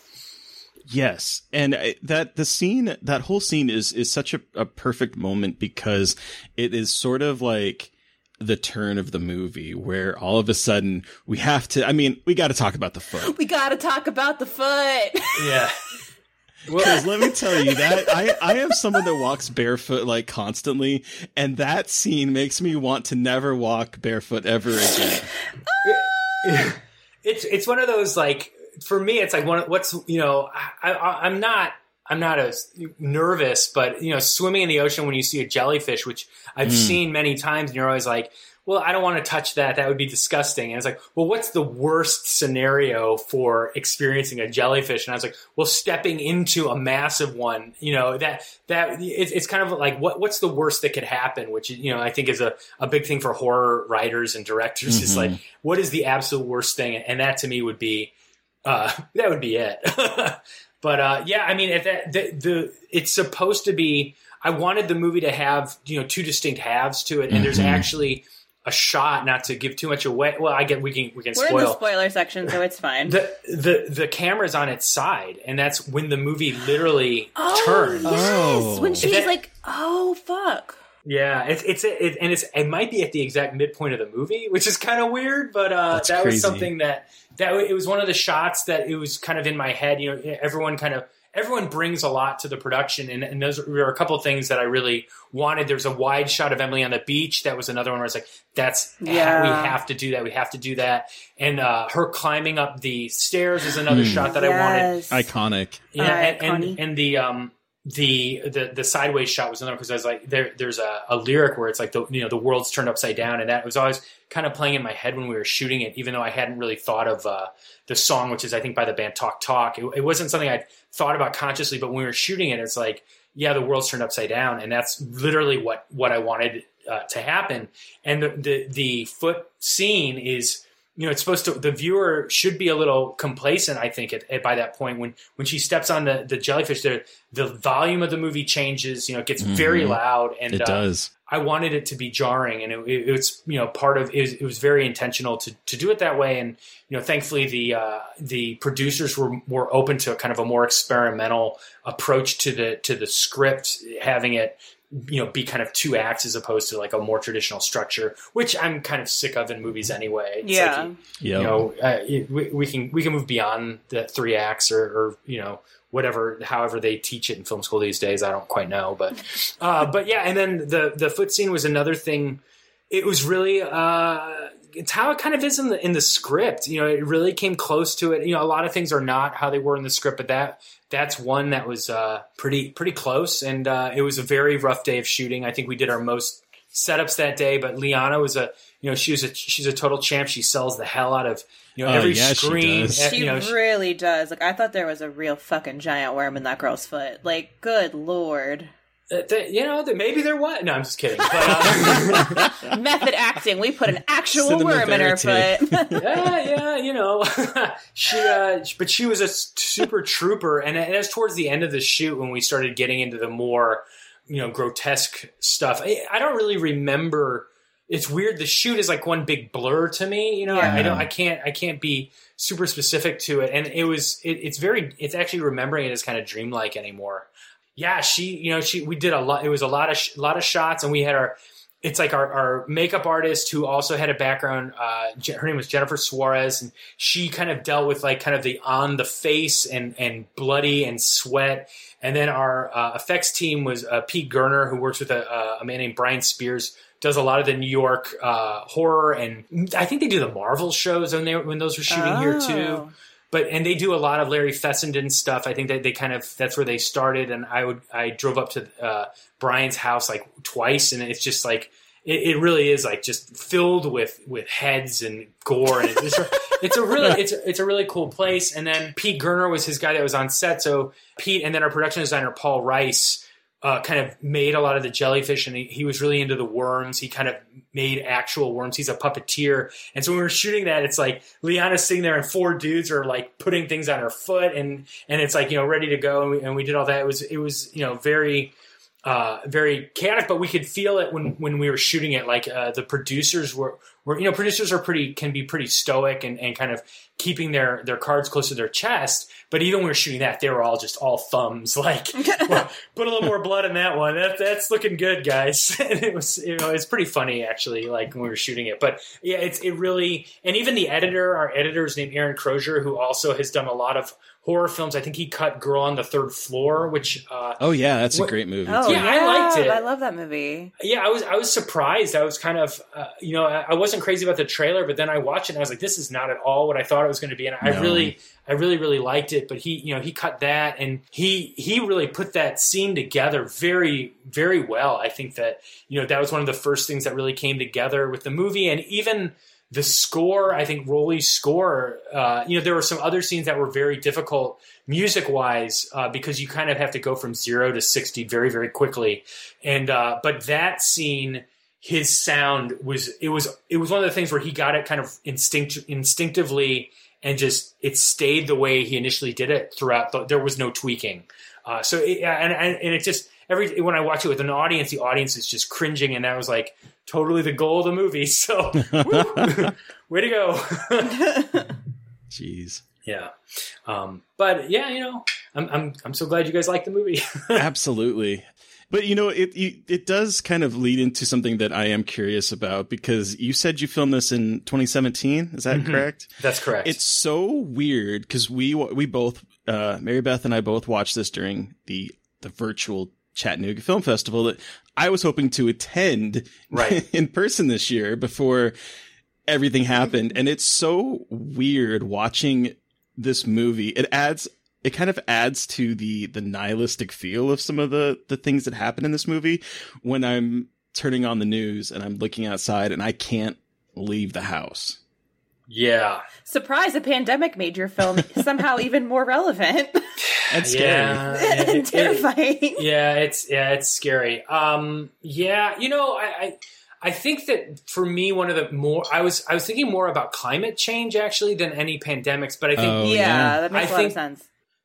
Yes, and I- that the scene, that whole scene is is such a, a perfect moment because it is sort of like the turn of the movie where all of a sudden we have to. I mean, we got to talk about the foot. We got to talk about the foot. Yeah. Because let me tell you that I I am someone that walks barefoot like constantly, and that scene makes me want to never walk barefoot ever again. Ah! it's it's one of those like for me it's like one of- what's you know I, I I'm not I'm not as nervous but you know swimming in the ocean when you see a jellyfish which I've hmm. seen many times and you're always like well I don't want to touch that. That would be disgusting. And it's like well what's the worst scenario for experiencing a jellyfish? And I was like well stepping into a massive one you know that that it's, it's kind of like what what's the worst that could happen? Which you know I think is a, a big thing for horror writers and directors is mm-hmm. like what is the absolute worst thing? And that to me would be uh, that would be it. but uh, yeah, I mean, if that the, the it's supposed to be. I wanted the movie to have you know two distinct halves to it, and there's actually a shot. Not to give too much away. Well, I get we can we can We're in the spoiler section, so it's fine. the the the camera's on its side, and that's when the movie literally oh, turns. yes. Oh. When she's That- like, "Oh fuck." Yeah, it's it's it, and it's it might be at the exact midpoint of the movie, which is kind of weird, but uh, that crazy. was something that that it was one of the shots that it was kind of in my head. You know, everyone kind of everyone brings a lot to the production, and, and those were a couple of things that I really wanted. There's a wide shot of Emily on the beach. That was another one where I was like, "That's Yeah. we have to do that. We have to do that." And uh, her climbing up the stairs is another Hmm. shot that I wanted. Iconic. Yeah, and, and and the um the the the sideways shot was another because I was like there there's a, a lyric where it's like the you know the world's turned upside down. And that was always kind of playing in my head when we were shooting it even though I hadn't really thought of uh, the song which is I think by the band Talk Talk. It, it wasn't something I'd thought about consciously but when we were shooting it it's like yeah the world's turned upside down. And that's literally what what I wanted uh, to happen. And the, the the foot scene is you know, it's supposed to. The viewer should be a little complacent. I think at, at by that point when when she steps on the the jellyfish, the the volume of the movie changes. You know, it gets very Mhm. loud, and It uh, does. I wanted it to be jarring, and it, it, it's you know part of it was, it was very intentional to to do it that way. And you know, thankfully the uh, the producers were were open to a kind of a more experimental approach to the to the script, having it you know be kind of two acts as opposed to like a more traditional structure, which I'm kind of sick of in movies anyway. It's Yeah. like, Yeah. you know, uh, it, we, we can we can move beyond the three acts or, or you know whatever, however they teach it in film school these days. I don't quite know, but uh, but yeah. And then the the foot scene was another thing. It was really uh, it's how it kind of is in the in the script. You know, it really came close to it. You know, a lot of things are not how they were in the script, but that that's one that was uh, pretty pretty close. And uh, it was a very rough day of shooting. I think we did our most setups that day, but Liana was a you know she was a she's a total champ. She sells the hell out of you know Oh, every yeah, she screen. does. eh, She you know, she- really does. Like I thought there was a real fucking giant worm in that girl's foot. Like, good lord. Uh, you know that maybe there was. No, I'm just kidding. But, uh, Method acting. We put an actual worm in her foot. yeah, yeah, you know, she, uh, but she was a super trooper, and it was towards the end of the shoot when we started getting into the more, you know, grotesque stuff. I, I don't really remember. It's weird. The shoot is like one big blur to me. You know, I, I don't, I can't, I can't be super specific to it, and it was, it, it's very, it's actually remembering it as kind of dreamlike anymore. Yeah, she, you know, she, we did a lot. It was a lot of, sh- lot of shots, and we had our it's like our, our makeup artist who also had a background. Uh, her name was Jennifer Suarez, and she kind of dealt with like kind of the on the face and and bloody and sweat. And then our uh, effects team was uh, Pete Gerner, who works with a, a man named Brian Spears. Does a lot of the New York uh, horror, and I think they do the Marvel shows when they when those were shooting here too Oh. But and they do a lot of Larry Fessenden stuff. I think that they kind of that's where they started. And I would I drove up to uh, Brian's house like twice, and it's just like it, it really is like just filled with with heads and gore, and it's it's a really it's it's a really cool place. And then Pete Gerner was his guy that was on set. So Pete and then our production designer Paul Rice. Uh, kind of made a lot of the jellyfish and he, he was really into the worms. He kind of made actual worms. He's a puppeteer. And so when we were shooting that, it's like Liana's sitting there and four dudes are like putting things on her foot and, and it's like, you know, ready to go. And we, and we did all that. It was, it was, you know, very, uh, very chaotic, but we could feel it when, when we were shooting it. Like, uh, the producers were, were, you know, producers are pretty, can be pretty stoic and, and kind of keeping their, their cards close to their chest. But even when we were shooting that, they were all just all thumbs, like, well, put a little more blood in that one. That, that's looking good, guys. and it was, you know, it's pretty funny actually, like when we were shooting it. But yeah, it's, it really, and even the editor, our editor is named Aaron Crozier, who also has done a lot of horror films. I think he cut Girl on the Third Floor, which, uh, Oh yeah, that's What- a great movie. Oh yeah, Yeah, I liked it. I love that movie. yeah, I was I was surprised. I was kind of uh, you know I, I wasn't crazy about the trailer, but then I watched it and I was like, this is not at all what I thought it was going to be, and I No. really I really really liked it. But he you know he cut that and he he really put that scene together very very well. I think that you know that was one of the first things that really came together with the movie, and even the score. I think Roly's score. Uh, you know there were some other scenes that were very difficult music wise uh, because you kind of have to go from zero to 60 very very quickly and uh, but that scene his sound was it was it was one of the things where he got it kind of instinct instinctively and just it stayed the way he initially did it throughout the, there was no tweaking uh, so it, and, and and it just every when i watch it with an audience the audience is just cringing and that was like totally the goal of the movie so woo, way to go Jeez. yeah um, but yeah you know I'm, I'm i'm so glad you guys like the movie Absolutely. But you know, it it does kind of lead into something that I am curious about because you said you filmed this in 2017. Is that Mhm. correct? that's correct It's so weird because we we both uh, Mary Beth and I both watched this during the the virtual Chattanooga Film Festival that I was hoping to attend Right. in person this year before everything happened. And it's so weird watching this movie. It adds, it kind of adds to the, the nihilistic feel of some of the, the things that happen in this movie when I'm turning on the news and I'm looking outside and I can't leave the house. Yeah. Surprise! A pandemic made your film somehow even more relevant That's scary. Yeah. And it- terrifying. yeah, it's yeah, it's scary. Um, yeah, you know, I, I I think that for me, one of the more I was I was thinking more about climate change actually than any pandemics, but I think Oh, yeah, yeah. that makes I a lot think- of sense.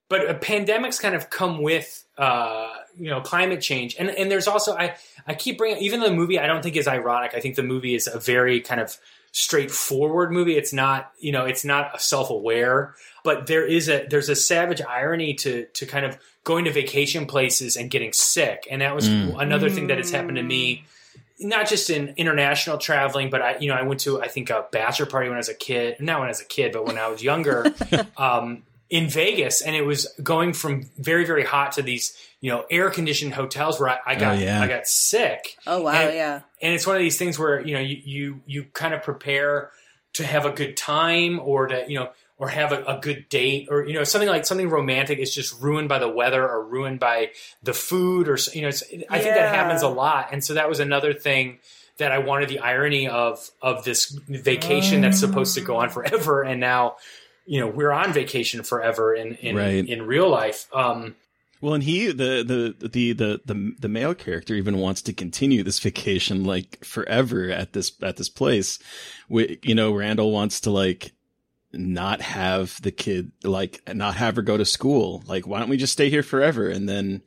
but uh, pandemics kind of come with uh, you know climate change and and there's also i i keep bringing even though the movie i don't think is ironic i think the movie is a very kind of straightforward movie. It's not you know it's not self-aware but there is a there's a savage irony to to kind of going to vacation places and getting sick. And that was another thing that has happened to me not just in international traveling, but I, you know, I went to I think a bachelor party when I was a kid, not when I was a kid, but when I was younger, um, in Vegas, and it was going from very very hot to these you know air conditioned hotels where I, I got Oh, yeah. I got sick. Oh wow, And- yeah. and it's one of these things where you know you you you kind of prepare to have a good time or to you know or have a, a good date or you know something like something romantic is just ruined by the weather or ruined by the food or you know it's, I think that happens a lot and so that was another thing that I wanted the irony of of this vacation that's supposed to go on forever and now you know we're on vacation forever in in Right. in real life um Well, and he, the, the, the, the, the, the male character even wants to continue this vacation like forever at this, at this place. We, you know, Randall wants to like not have the kid, like not have her go to school. Like, why don't we just stay here forever? And then.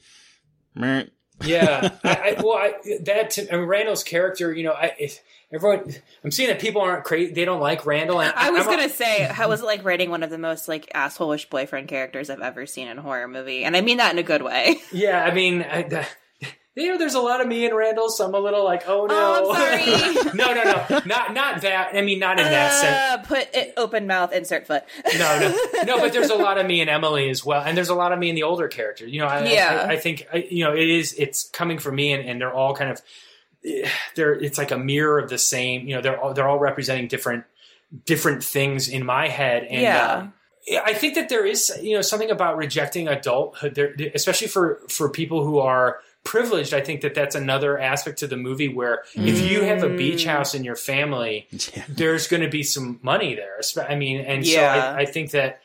Yeah, I, I, well, I, that to, I mean, Randall's character, you know, I, if everyone, I'm seeing that people aren't crazy; they don't like Randall. And I was I'm- gonna say, how was it like writing one of the most like assholeish boyfriend characters I've ever seen in a horror movie, and I mean that in a good way. yeah, I mean, I, the, you know, there's a lot of me and Randall, so I'm a little like, oh no, Oh, I'm sorry. no, no, no, not not that. I mean, not in that sense. Uh, put it open mouth, insert foot. No, no, no. But there's a lot of me and Emily as well, and there's a lot of me in the older character. You know, I, Yeah. I, I think I, you know it is. It's coming from me, and, and they're all kind of they're. It's like a mirror of the same. You know, they're all they're all representing different different things in my head, and Yeah. uh, I think that there is you know something about rejecting adulthood, there, especially for for people who are privileged. I think that that's another aspect to the movie where if you have a beach house in your family, there's going to be some money there. I mean, and Yeah. so I, I think that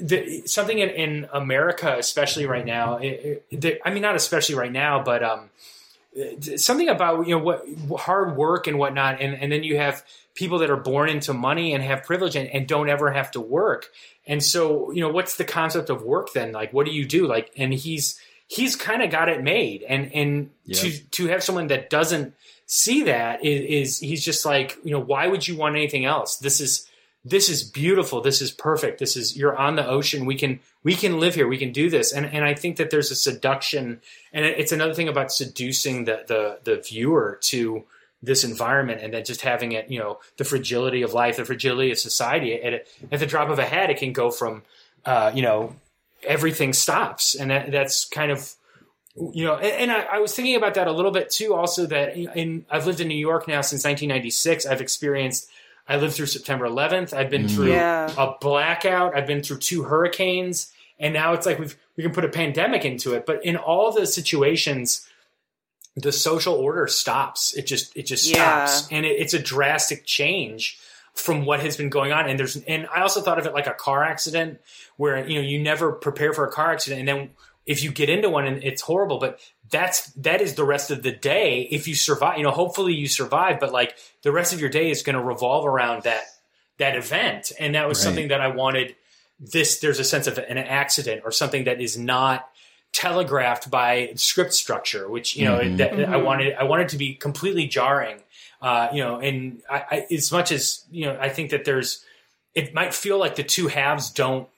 the, something in, in America, especially right now, it, it, the, I mean, not especially right now, but um, something about you know what hard work and whatnot, and, and then you have people that are born into money and have privilege and, and don't ever have to work. And so, you know, what's the concept of work then? Like, what do you do? Like, and he's he's kind of got it made, and and to to have someone that doesn't see that is, is he's just like, you know, why would you want anything else? This is this is beautiful. This is perfect. This is you're on the ocean. We can we can live here. We can do this. And and I think that there's a seduction, and it's another thing about seducing the the the viewer to this environment, and then just having it, you know, the fragility of life, the fragility of society. At at the drop of a hat, it can go from, uh, you know, everything stops, and that, that's kind of you know, and, and I, I was thinking about that a little bit too. Also, that in I've lived in New York now since 1996. I've experienced. I lived through September 11th. I've been mm. through Yeah. a blackout. I've been through two hurricanes, and now it's like we've we can put a pandemic into it. But in all the situations, the social order stops. It just it just Yeah. stops, and it, it's a drastic change from what has been going on. And there's and I also thought of it like a car accident, where you know you never prepare for a car accident, and then if you get into one and it's horrible, but that's that is the rest of the day. If you survive, you know, hopefully you survive, but like the rest of your day is going to revolve around that that event, and that was Right. something that I wanted. This there's a sense of an accident or something that is not telegraphed by script structure, which you know mm-hmm. that I mm-hmm. wanted. I wanted to be completely jarring, uh, you know, and I, I, as much as you know, I think that there's. It might feel like the two halves don't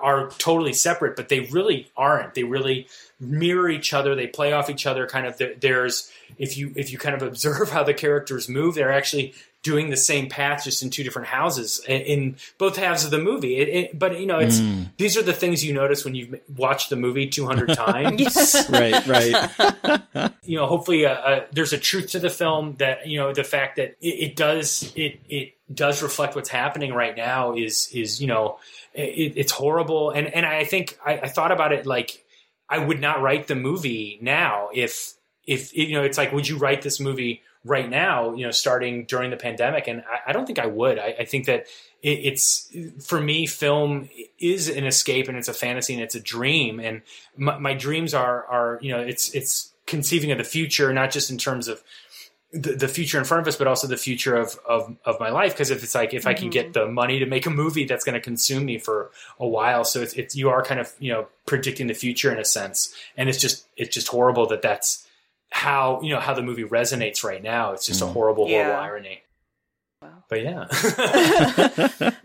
are totally separate, but they really aren't. They really mirror each other. They play off each other. Kind of. There- There's if you if you kind of observe how the characters move, they're actually doing the same path just in two different houses in, in both halves of the movie. It, it, but you know, it's Mm. these are the things you notice when you've watched the movie 200 times. right, right. you know, hopefully, uh, uh, there's a truth to the film that you know the fact that it, it does it it does reflect what's happening right now is is you know it, it's horrible and and I think I, I thought about it like I would not write the movie now if if you know it's like would you write this movie right now you know starting during the pandemic and I, I don't think I would. I, I think that it, it's for me film is an escape and it's a fantasy and it's a dream. And my, my dreams are are you know it's it's conceiving of the future not just in terms of the, the future in front of us, but also the future of of, of my life. Because if it's like if I can get mm-hmm. the money to make a movie that's going to consume me for a while, so it's, it's you are kind of you know predicting the future in a sense, and it's just it's just horrible that that's how you know how the movie resonates right now. It's just a horrible, horrible Yeah. irony. But yeah,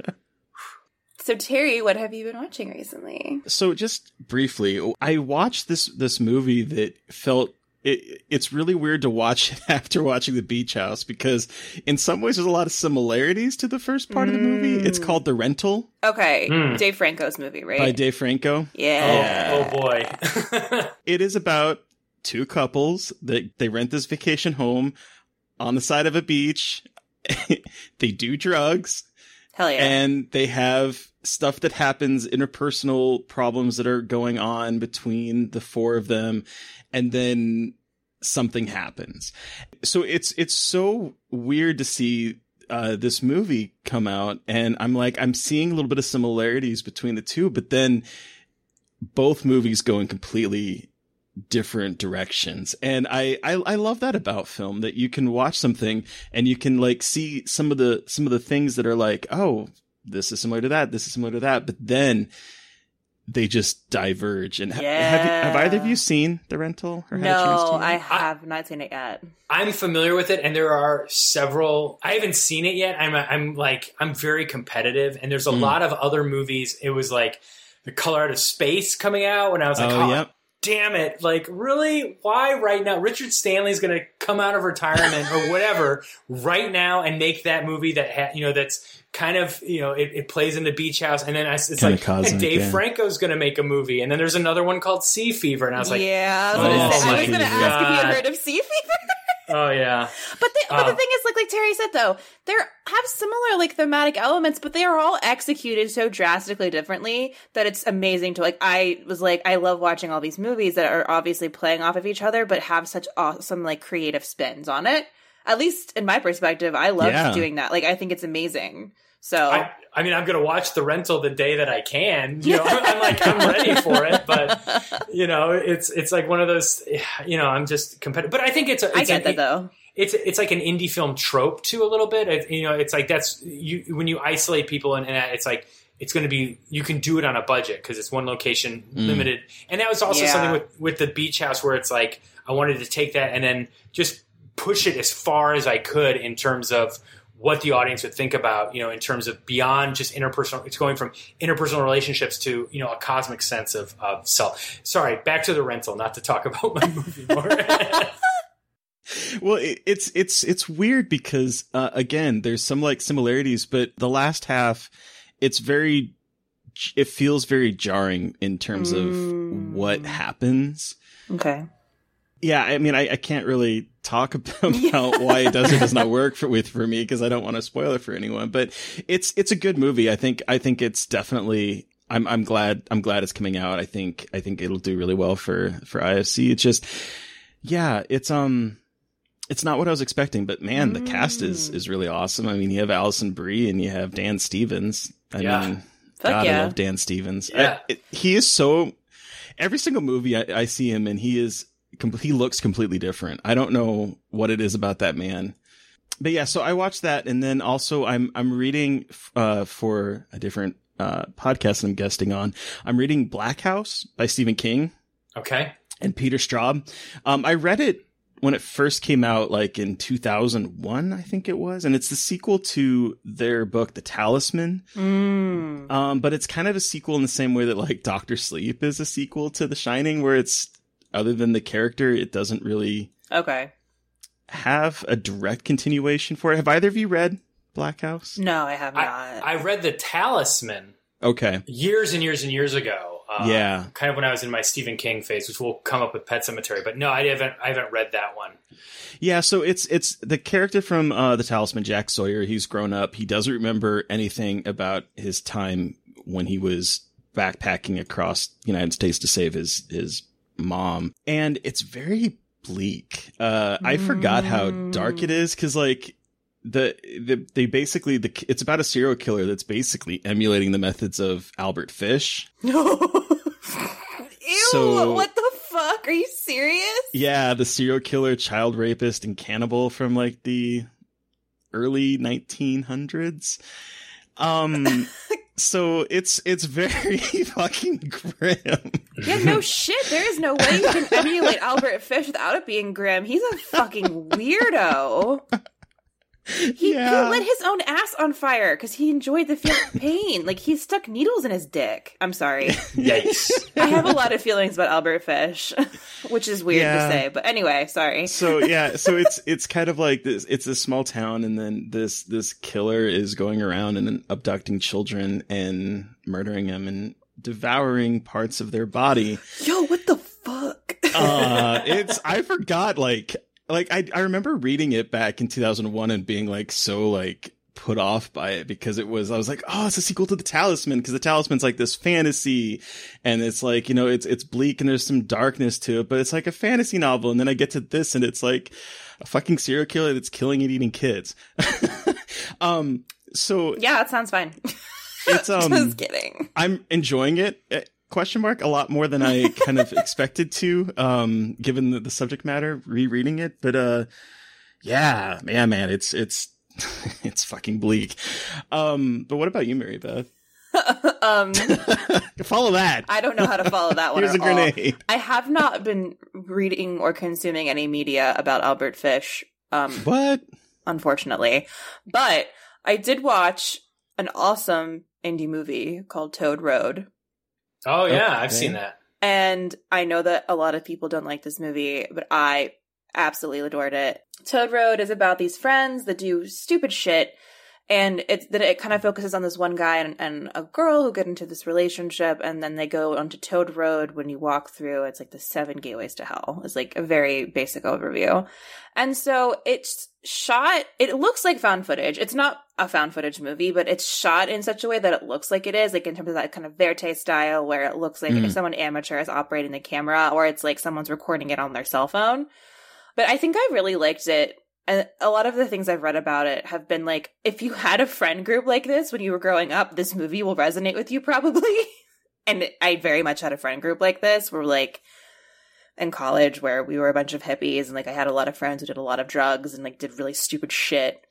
So Terry, what have you been watching recently? So just briefly, I watched this this movie that felt it, it's really weird to watch it after watching The Beach House because in some ways there's a lot of similarities to the first part of the movie. It's called The Rental Okay, Hmm. Dave Franco's movie, right? by Dave Franco. yeah. oh, oh boy, It is about two couples that they rent this vacation home on the side of a beach. they do drugs Hell yeah. and they have stuff that happens interpersonal problems that are going on between the four of them and then something happens so it's it's so weird to see uh, this movie come out and i'm like i'm seeing a little bit of similarities between the two but then both movies go in completely different directions and I, I i love that about film that you can watch something and you can like see some of the some of the things that are like oh this is similar to that this is similar to that but then they just diverge and ha- have, you, have either of you seen the rental or had a chance no, to I have not seen it yet. I'm familiar with it, and there are several. I haven't seen it yet. I'm I'm like I'm very competitive, and there's a Mm. lot of other movies. It was like the Color Out of Space coming out when I was like, oh oh, yep damn it! Like really, why right now? Richard Stanley's going to come out of retirement or whatever right now and make that movie that ha- you know that's kind of you know it, it plays in the beach house, and then I, it's Kinda like cosmic, Dave yeah. Franco's going to make a movie, and then there's another one called Sea Fever, and I was like, yeah, I was oh gonna, say, I my was gonna ask if you had heard of Sea Fever. Oh yeah. But the, but the Oh. thing is, like like Terry said though, they have similar like thematic elements, but they are all executed so drastically differently that it's amazing to like. I was like, I love watching all these movies that are obviously playing off of each other, but have such awesome like creative spins on it. At least in my perspective, I love Yeah. doing that. Like, I think it's amazing. So I, I mean, I'm going to watch the rental the day that I can. You know, I'm like, I'm ready for it, but you know, it's it's like one of those. You know, I'm just competitive, but I think it's. A, I it's get an- that though. It's it's like an indie film trope too, a little bit. It, you know, it's like that's you when you isolate people and, and it's like it's going to be you can do it on a budget because it's one location mm. limited, and that was also Yeah. something with with the beach house where it's like I wanted to take that and then just push it as far as I could in terms of what the audience would think about, you know, in terms of beyond just interpersonal. It's going from interpersonal relationships to you know a cosmic sense of, of self. Sorry, back to the rental, not to talk about my movie more. well it, it's it's it's weird because uh, again there's some like similarities but the last half it's very it feels very jarring in terms of what happens Okay. Yeah i mean i, I can't really talk about why it does or does not work for with for me because i don't want to spoil it for anyone but it's it's a good movie i think i think it's definitely I'm I'm glad I'm glad it's coming out. I think I think it'll do really well for for IFC. It's just yeah, it's um it's not what I was expecting, but man, the cast is is really awesome. I mean, you have Alison Brie and you have Dan Stevens. I Yeah. mean, Fuck God, I love Dan Stevens. I- Yeah. it- he is so. Every single movie I, I see him in, he is he looks completely different. I don't know what it is about that man. But yeah, so I watched that, and then also I'm I'm reading uh, for a different uh, podcast I'm guesting on. I'm reading Black House by Stephen King okay. and Peter Straub. Um, I read it when it first came out, like in 2001, I think it was, and it's the sequel to their book, The Talisman. Mm. Um, but it's kind of a sequel in the same way that like Doctor Sleep is a sequel to The Shining, where it's other than the character, it doesn't really Okay. have a direct continuation for it. Have either of you read Black House? No, I have not. I, I read The Talisman Okay. years and years and years ago. Uh, Yeah. kind of when I was in my Stephen King phase, which will come up with Pet Sematary. But no, I haven't. I haven't read that one. Yeah, so it's it's the character from uh, the Talisman, Jack Sawyer. He's grown up. He doesn't remember anything about his time when he was backpacking across the United States to save his his mom, and it's very bleak. Uh, I forgot how dark it is because like the the they basically the it's about a serial killer that's basically emulating the methods of Albert Fish. No. Ew, So- what the fuck? Are you serious? Yeah, the serial killer, child rapist, and cannibal from like the early 1900s. Um, so it's it's very fucking grim. Yeah, no shit. There is no way you can emulate Albert Fish without it being grim. He's a fucking weirdo. He, Yeah. he lit his own ass on fire because he enjoyed the feel of pain. Like he stuck needles in his dick. I'm sorry. Yikes! I have a lot of feelings about Albert Fish, which is weird Yeah. to say. But anyway, sorry. So yeah, so it's it's kind of like this. It's a small town, and then this this killer is going around and abducting children and murdering them and devouring parts of their body. Yo, what the fuck? uh it's i forgot like like I, I remember reading it back in 2001 and being like so like put off by it because it was i was like oh it's a sequel to the talisman because the talisman's like this fantasy and it's like you know it's it's bleak and there's some darkness to it but it's like a fantasy novel and then i get to this and it's like a fucking serial killer that's killing and eating kids um so yeah, that sounds fine. it's um Just kidding. I'm enjoying it. Question mark a lot more than I kind of expected to, um, given the, the subject matter. Rereading it, but uh, yeah, man, man, it's it's it's fucking bleak. Um, but what about you, Mary Beth? um, Follow that. I don't know how to follow that one. Here's at a all. grenade. I have not been reading or consuming any media about Albert Fish. Um, What? unfortunately. But I did watch an awesome indie movie called Toad Road. Oh yeah, Okay. I've seen that. And I know that a lot of people don't like this movie, but I absolutely adored it. Toad Road is about these friends that do stupid shit. And it's that it kind of focuses on this one guy and, and a girl who get into this relationship, and then they go onto Toad Road. When you walk through, it's like the seven gateways to hell. It's like a very basic overview, and so it's shot. It looks like found footage. It's not a found footage movie, but it's shot in such a way that it looks like it is, like in terms of that kind of verite style, where it looks like Mhm. someone amateur is operating the camera, or it's like someone's recording it on their cell phone. But I think I really liked it. And a lot of the things I've read about it have been like, if you had a friend group like this when you were growing up, this movie will resonate with you probably. and I very much had a friend group like this where like in college where we were a bunch of hippies and like I had a lot of friends who did a lot of drugs and like did really stupid shit.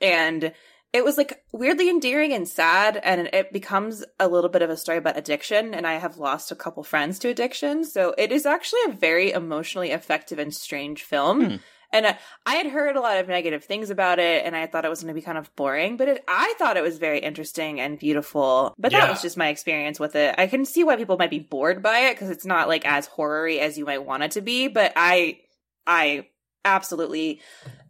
And it was like weirdly endearing and sad and it becomes a little bit of a story about addiction and I have lost a couple friends to addiction. So it is actually a very emotionally effective and strange film. Hmm. And uh, I had heard a lot of negative things about it, and I thought it was going to be kind of boring. But it, I thought it was very interesting and beautiful. But that Yeah. was just my experience with it. I can see why people might be bored by it because it's not like as horror-y as you might want it to be. But I, I absolutely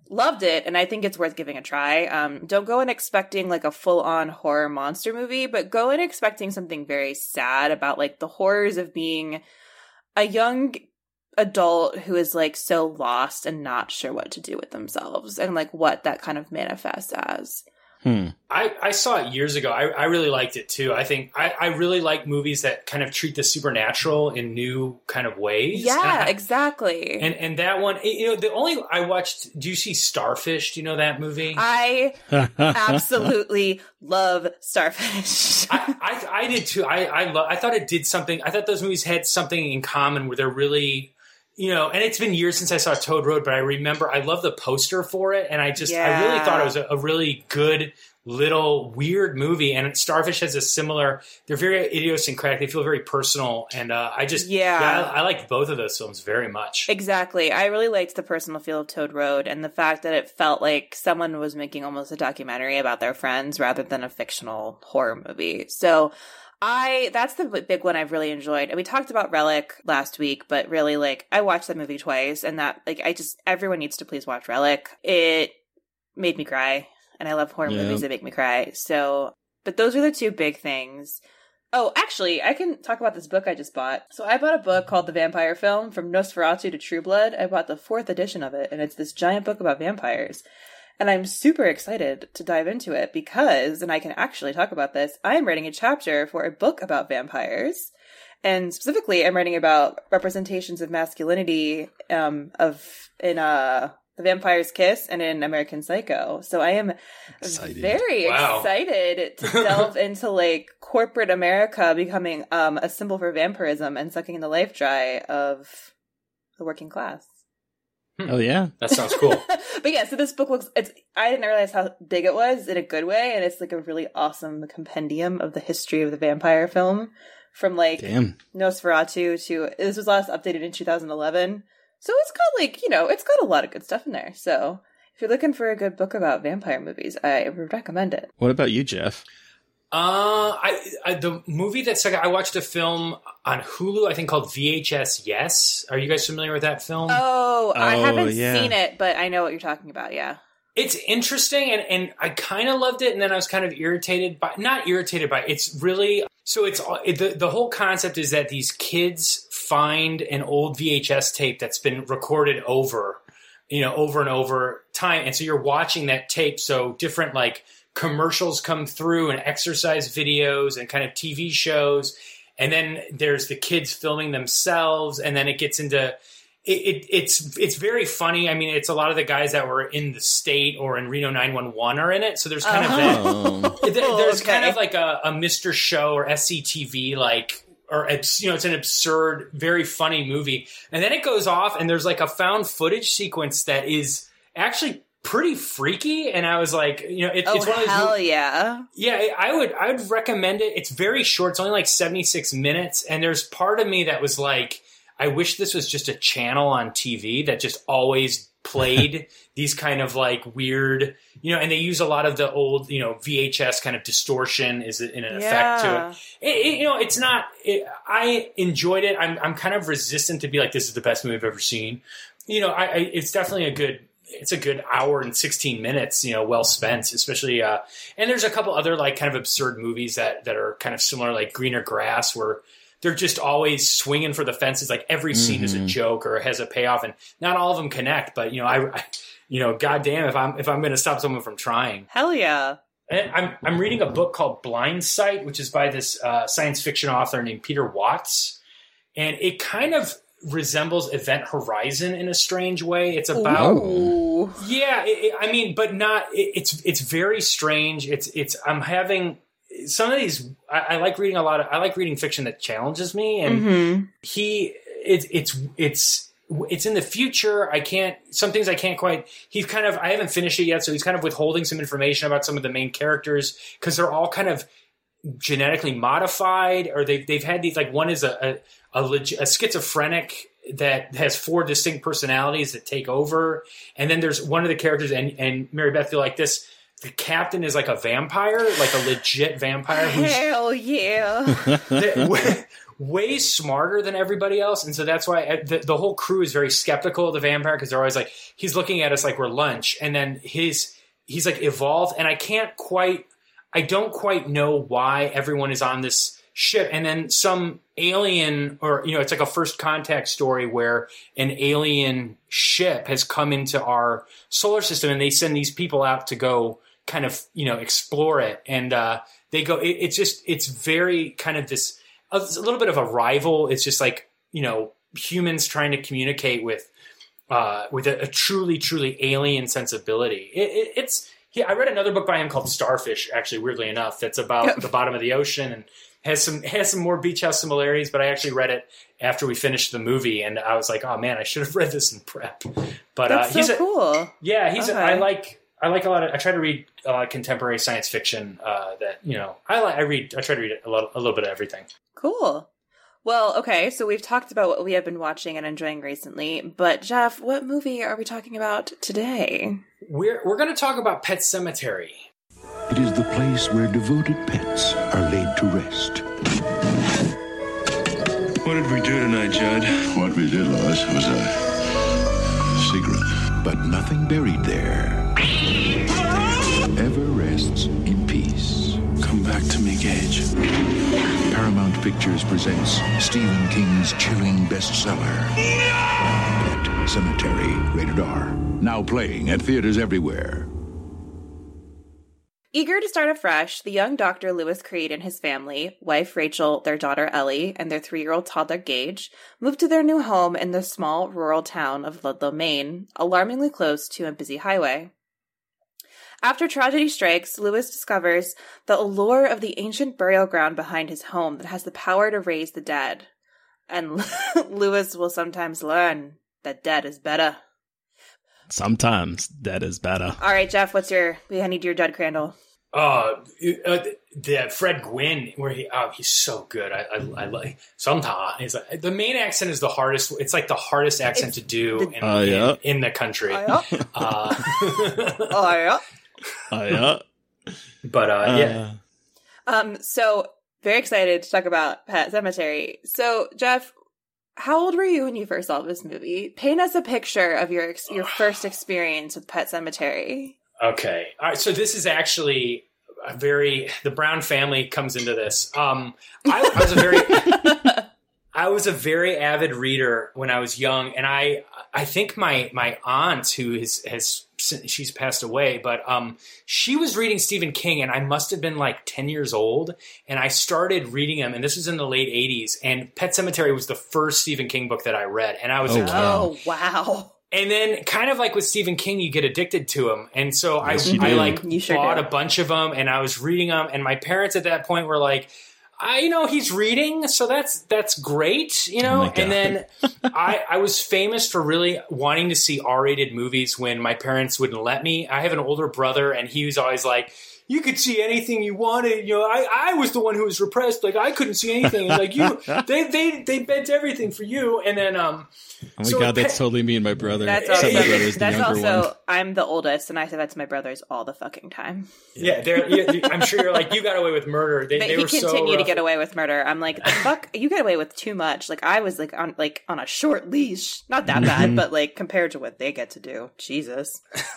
loved it, and I think it's worth giving a try. Um, don't go in expecting like a full-on horror monster movie, but go in expecting something very sad about like the horrors of being a young adult who is like so lost and not sure what to do with themselves and like what that kind of manifests as. Hmm. I, I saw it years ago. I, I really liked it too. I think I, I really like movies that kind of treat the supernatural in new kind of ways. Yeah, And I- exactly. And and that one, you know, the only I watched. Do you see Starfish? Do you know that movie? I absolutely love Starfish. I, I, I did too. I I, lo- I thought it did something. I thought those movies had something in common where they're really, you know. And it's been years since I saw Toad Road, but I remember I love the poster for it, and I just I really thought it was a, a really good little weird movie. And Starfish has a similar. They're very idiosyncratic. They feel very personal, and uh, I just Yeah. I, I liked both of those films very much. Exactly. I really liked the personal feel of Toad Road and the fact that it felt like someone was making almost a documentary about their friends rather than a fictional horror movie. So I that's the big one I've really enjoyed. And we talked about Relic last week, but really like I watched that movie twice and that like I just everyone needs to please watch Relic. It made me cry and I love horror Yeah. movies that make me cry. So, but those are the two big things. Oh, actually, I can talk about this book I just bought. So I bought a book called The Vampire Film From Nosferatu to True Blood. I bought the fourth edition of it and it's this giant book about vampires. And I'm super excited to dive into it because, and I can actually talk about this, I'm writing a chapter for a book about vampires. And specifically, I'm writing about representations of masculinity um, of in uh, The Vampire's Kiss and in American Psycho. So I am Excited. very Wow. excited to delve into like corporate America becoming um, a symbol for vampirism and sucking the life dry of the working class. Hmm. Oh yeah. That sounds cool. but yeah, so this book looks it's I didn't realize how big it was in a good way, and it's like a really awesome compendium of the history of the vampire film from like Damn. Nosferatu to this was last updated in 2011. So it's got like, you know, it's got a lot of good stuff in there. So if you're looking for a good book about vampire movies, I would recommend it. What about you, Jeff? Uh, I, I the movie that second I watched a film on Hulu I think called VHYES. Are you guys familiar with that film? Oh, I Oh, haven't yeah. seen it, but I know what you're talking about. Yeah. it's interesting and, and I kind of loved it and then I was kind of irritated by not irritated by it. it's really so it's it, the the whole concept is that these kids find an old VHS tape that's been recorded over you know over and over time and so you're watching that tape so different like commercials come through and exercise videos and kind of TV shows and then there's the kids filming themselves and then it gets into it, it, it's it's very funny. I mean, it's a lot of the guys that were in the state or in Reno 911 are in it. So there's kind of that. Oh. there- There's kind of like a, a Mr. Show or SCTV like or abs- you know it's an absurd, very funny movie, and then it goes off and there's like a found footage sequence that is actually pretty freaky. And I was like, you know, it, Oh it's one of those. hell yeah! yeah, I would I would recommend it. It's very short. It's only like 76 minutes and there's part of me that was like I wish this was just a channel on TV that just always played these kind of like weird, you know, and they use a lot of the old, you know, VHS kind of distortion is in an effect to it. It, it- You know, it's not. It, I enjoyed it. I'm I'm kind of resistant to be like this is the best movie I've ever seen. You know, I, I it's definitely a good. It's a good hour and 16 minutes, you know, well spent, especially, uh, and there's a couple other like kind of absurd movies that, that are kind of similar, like Greener Grass, where they're just always swinging for the fences. Like every scene is a Mhm. joke or has a payoff, and not all of them connect. But you know, I, I you know, goddamn, if I'm if I'm going to stop someone from trying, Hell yeah! and I'm I'm reading a book called Blindsight, which is by this uh, science fiction author named Peter Watts, and it kind of resembles Event Horizon in a strange way. It's about Ooh. yeah, it, it- I mean, but not. It, it's it's very strange. It's it's. I'm having some of these. I, I like reading a lot of. I like reading fiction that challenges me, and hmm he. It's it's it's it's in the future. I can't. Some things I can't quite. He's kind of. I haven't finished it yet, so he's kind of withholding some information about some of the main characters because they're all kind of genetically modified, or they've they've had these. Like one is a a, leg- a schizophrenic that has four distinct personalities that take over, and then there's one of the characters, and and Mary Beth, you're like this. The captain is like a vampire, like a legit vampire who's Hell yeah! way, way smarter than everybody else, and so that's why uh, the, the whole crew is very skeptical of the vampire because they're always like, he's looking at us like we're lunch, and then his he's like evolved, and I can't quite, I don't quite know why everyone is on this ship, and then some alien or you know, it's like a first contact story where an alien ship has come into our solar system, and they send these people out to go kind of you know explore it. And uh they go it, it's just it's very kind of this a little bit of a rival. It's just like you know humans trying to communicate with uh with a, a truly truly alien sensibility. It, it, it's he, i read another book by him called starfish actually weirdly enough that's about the bottom of the ocean and has some has some more beach house similarities but i actually read it after we finished the movie and i was like oh man i should have read this in prep but That's uh he's so a, cool. yeah, he's. Okay. A, I like. I like a lot of. I try to read a lot of contemporary science fiction. Uh, that you know, I like. I read. I try to read a, lot, a little bit of everything. Cool. Well, okay, so we've talked about what we have been watching and enjoying recently, but Jeff, what movie are we talking about today? We're we're going to talk about Pet Sematary. It is the place where devoted pets are laid to rest. What did we do tonight, Jud? What we did, Louis, was a secret. But nothing buried there ever rests in peace. Come back to me, Gage. Paramount Pictures presents Stephen King's chilling bestseller, Pet Sematary, rated R. Now playing at theaters everywhere. Eager to start afresh, the young Dr. Louis Creed and his family, wife Rachel, their daughter Ellie, and their three year old toddler Gage, moved to their new home in the small rural town of Ludlow, Maine, alarmingly close to a busy highway. After tragedy strikes, Louis discovers the allure of the ancient burial ground behind his home that has the power to raise the dead. And Louis will sometimes learn that dead is better. Sometimes dead is better. All right, Jeff, what's your? I need your Jud Crandall. Uh, uh, the Fred Gwynne, where he, oh, he's so good. I, I, I like sometimes like, the Maine accent is the hardest. It's like the hardest accent to do in, Oh, yeah. in, in the country. Oh, Uh, Oh yeah. Oh, yeah. but uh, yeah, Um. So very excited to talk about Pet Sematary. So Jeff, how old were you when you first saw this movie? Paint us a picture of your your first experience with Pet Sematary. Okay. All right. So this is actually a very the Brown family comes into this. Um, I, I was a very I was a very avid reader when I was young, and I I think my my aunt who is has she's passed away, but um she was reading Stephen King, and I must have been like ten years old, and I started reading him, and this was in the late '80s, and Pet Sematary was the first Stephen King book that I read, and I was Oh, a kid. wow. Oh wow. And then, kind of like with Stephen King, you get addicted to him, and so Yes, I, you I like You sure bought do. a bunch of them, and I was reading them. And my parents at that point were like, "I, you know, he's reading, so that's that's great, you know." Oh and then I, I was famous for really wanting to see R-rated movies when my parents wouldn't let me. I have an older brother, and he was always like. You could see anything you wanted. You know, I, I was the one who was repressed. Like I couldn't see anything. Like you, they, they, they bent everything for you. And then, um, Oh my So god, that's Pet- totally me and my brother. That's also my brother's the that's also one. I'm the oldest, and I say that to my brothers all the fucking time. Yeah, they're, yeah, I'm sure you're like you got away with murder. They, But they he were so continued to get away with murder. I'm like, the fuck, you get away with too much. Like I was like on like on a short leash, not that bad, but like compared to what they get to do, Jesus.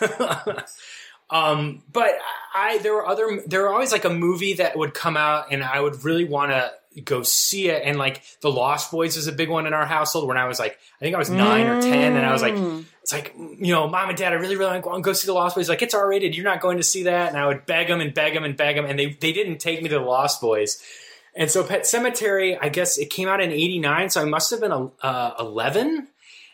um, but I there were other there were always like a movie that would come out and I would really want to go see it. And like The Lost Boys was a big one in our household when I was like I think I was nine or ten, and I was like. It's like you know, mom and dad. I really, really want to go see the Lost Boys. Like it's R rated. You're not going to see that. And I would beg them and beg them and beg them, and they they didn't take me to the Lost Boys. And so Pet Sematary, I guess it came out in '89, so I must have been uh, 11.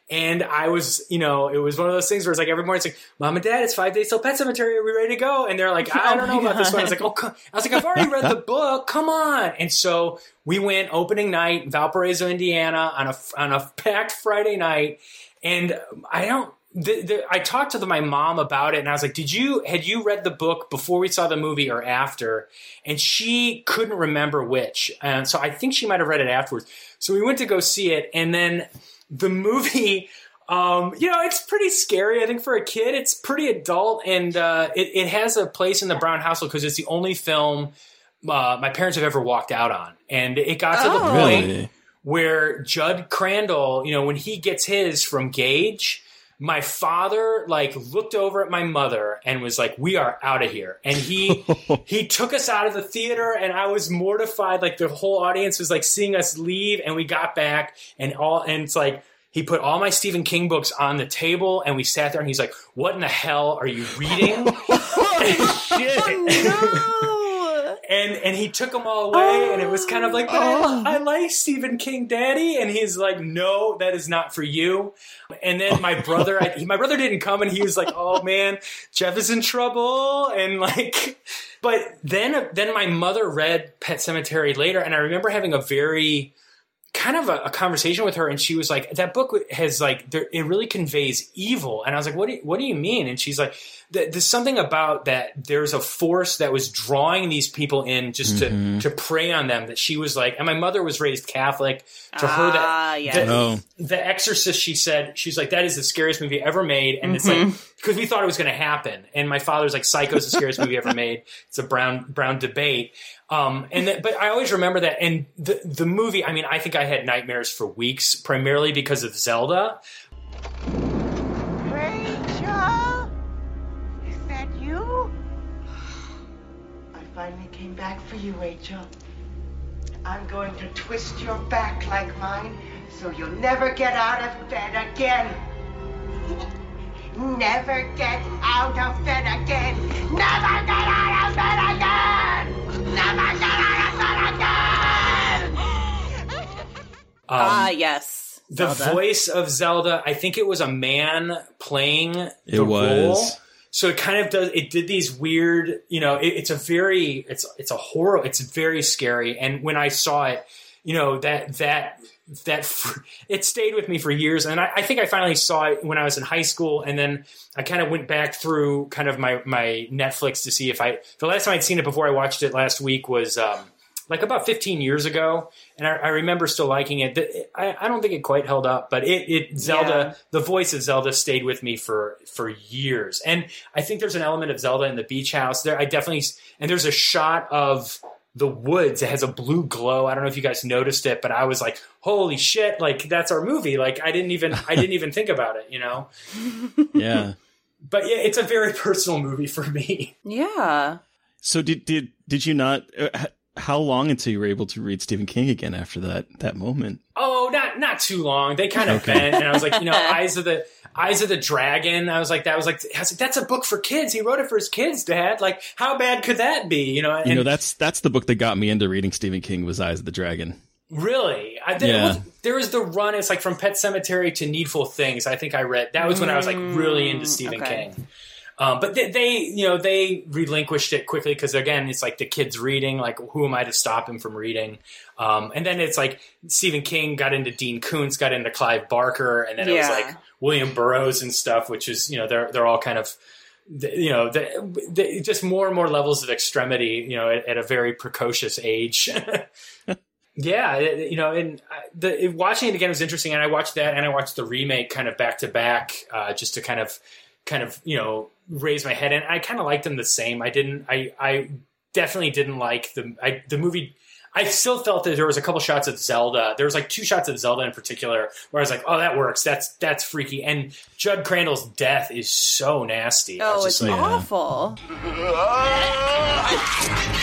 And I was, you know, it was one of those things where it's like every morning it's like, Mom and Dad, it's five days till Pet Sematary. Are we ready to go? And they're like, oh I Oh don't my know about this one. I was like, oh, co- I was like, I've already read the book. Come on. And so we went opening night, Valparaiso, Indiana, on a on a packed Friday night. And I don't. The, the, I talked to the, my mom about it, and I was like, "Did you had you read the book before we saw the movie or after?" And she couldn't remember which, and so I think she might have read it afterwards. So we went to go see it, and then the movie. Um, you know, it's pretty scary. I think for a kid, it's pretty adult, and uh, it, it has a place in the Brown household because it's the only film uh, my parents have ever walked out on, and it got to the Oh. point Really? where Jud Crandall, you know, when he gets his from Gage, my father like looked over at my mother and was like, "We are out of here." And he he took us out of the theater, and I was mortified. Like the whole audience was like seeing us leave, and we got back, and all, and it's like. He put all my Stephen King books on the table, and we sat there. And he's like, "What in the hell are you reading?" Oh, no. And and he took them all away, and it was kind of like, but I, oh. I like Stephen King, Daddy, and he's like, no, that is not for you. And then my brother, I, he, my brother didn't come, and he was like, oh man, Jeff is in trouble, and like, but then then my mother read Pet Sematary later, and I remember having a very kind of a, a, conversation with her, and she was like, "That book has like there, it really conveys evil," and I was like, "What do you, what do you mean?" And she's like, "There's something about that. There's a force that was drawing these people in just Mhm. to to prey on them." That she was like, and my mother was raised Catholic. To her, Ah, that yes. the, Oh. the Exorcist, she said, she's like, that is the scariest movie ever made, and it's like because we thought it was going to happen, and my father's like, Psycho's the scariest movie ever made. It's a brown brown debate. Um, and that, but I always remember that. And the the movie, I mean, I think I had nightmares for weeks, primarily because of Zelda. Rachel? Is that you? I finally came back for you, Rachel. I'm going to twist your back like mine so you'll never get out of bed again. Never get out of bed again. Never get out of bed again. Never get out of bed again. Um, ah, yes. the Zelda. voice of Zelda, I think it was a man playing the It was. role. So it kind of does. It did these weird, you know. It, it's a very, it's it's a horror. It's very scary. And when I saw it, you know that that that fr- it stayed with me for years. And I, I think I finally saw it when I was in high school. And then I kind of went back through kind of my my Netflix to see if I the last time I'd seen it before I watched it last week was. um like about 15 years ago, and I, I remember still liking it. I, I don't think it quite held up, but it, it Zelda, Yeah. the voice of Zelda stayed with me for for years. And I think there's an element of Zelda in the beach house there. I definitely and there's a shot of the woods. It has a blue glow. I don't know if you guys noticed it, but I was like, "Holy shit! Like that's our movie." Like I didn't even I didn't even think about it, you know. Yeah. But yeah, it's a very personal movie for me. Yeah. So did did did you not? Uh, how long until you were able to read Stephen King again after that that moment? Oh, not not too long. They kind of Okay. bent, and I was like, you know, Eyes of the Eyes of the Dragon. I was like, that was like, I was like, that's a book for kids. He wrote it for his kids, Dad. Like, how bad could that be? You know, and You know, that's that's the book that got me into reading Stephen King was Eyes of the Dragon. really, I, there, Yeah. was, there was the run. It's like from Pet Sematary to Needful Things. I think I read that was when I was like really into mm, Stephen okay. King. Um, but they, they, you know, they relinquished it quickly because again, it's like the kids reading. Like, who am I to stop him from reading? Um, and then it's like Stephen King got into Dean Koontz, got into Clive Barker, and then it was like William Burroughs and stuff, which is you know they're they're all kind of you know the, the, just more and more levels of extremity. You know, at, at a very precocious age. Yeah, it- you know, and the it- watching it again was interesting, and I watched that, and I watched the remake kind of back to back, uh, just to kind of, kind of, you know, raise my head. And I kind of liked them the same. I didn't, I, I definitely didn't like the, I, the movie. I still felt that there was a couple shots of Zelda. There was like two shots of Zelda in particular where I was like, "Oh, that works. That's that's freaky." And Jud Crandall's death is so nasty. Oh, it's like, awful.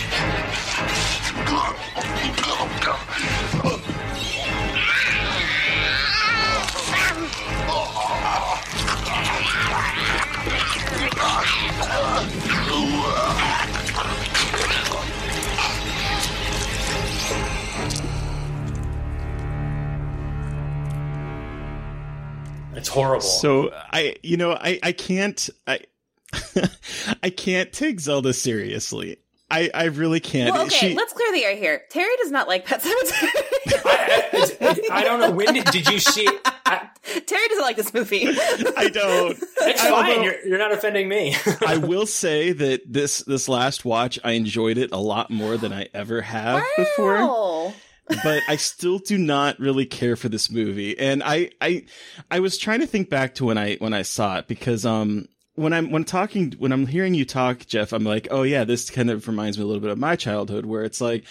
It's horrible. So I, you know, I, I can't, I, I can't take Zelda seriously. I, I really can't. Well, okay, She- let's clear the air here. Terry does not like Pet Sematary. I, I don't know when did, did you see? I, Terry doesn't like this movie. I don't. it's I- fine. although- You're, you're not offending me. I will say that this this last watch, I enjoyed it a lot more than I ever have before. But I still do not really care for this movie. And I, I, I was trying to think back to when I when I saw it because um when I'm when talking when I'm hearing you talk, Jeff, I'm like, oh yeah, this kind of reminds me a little bit of my childhood where it's like.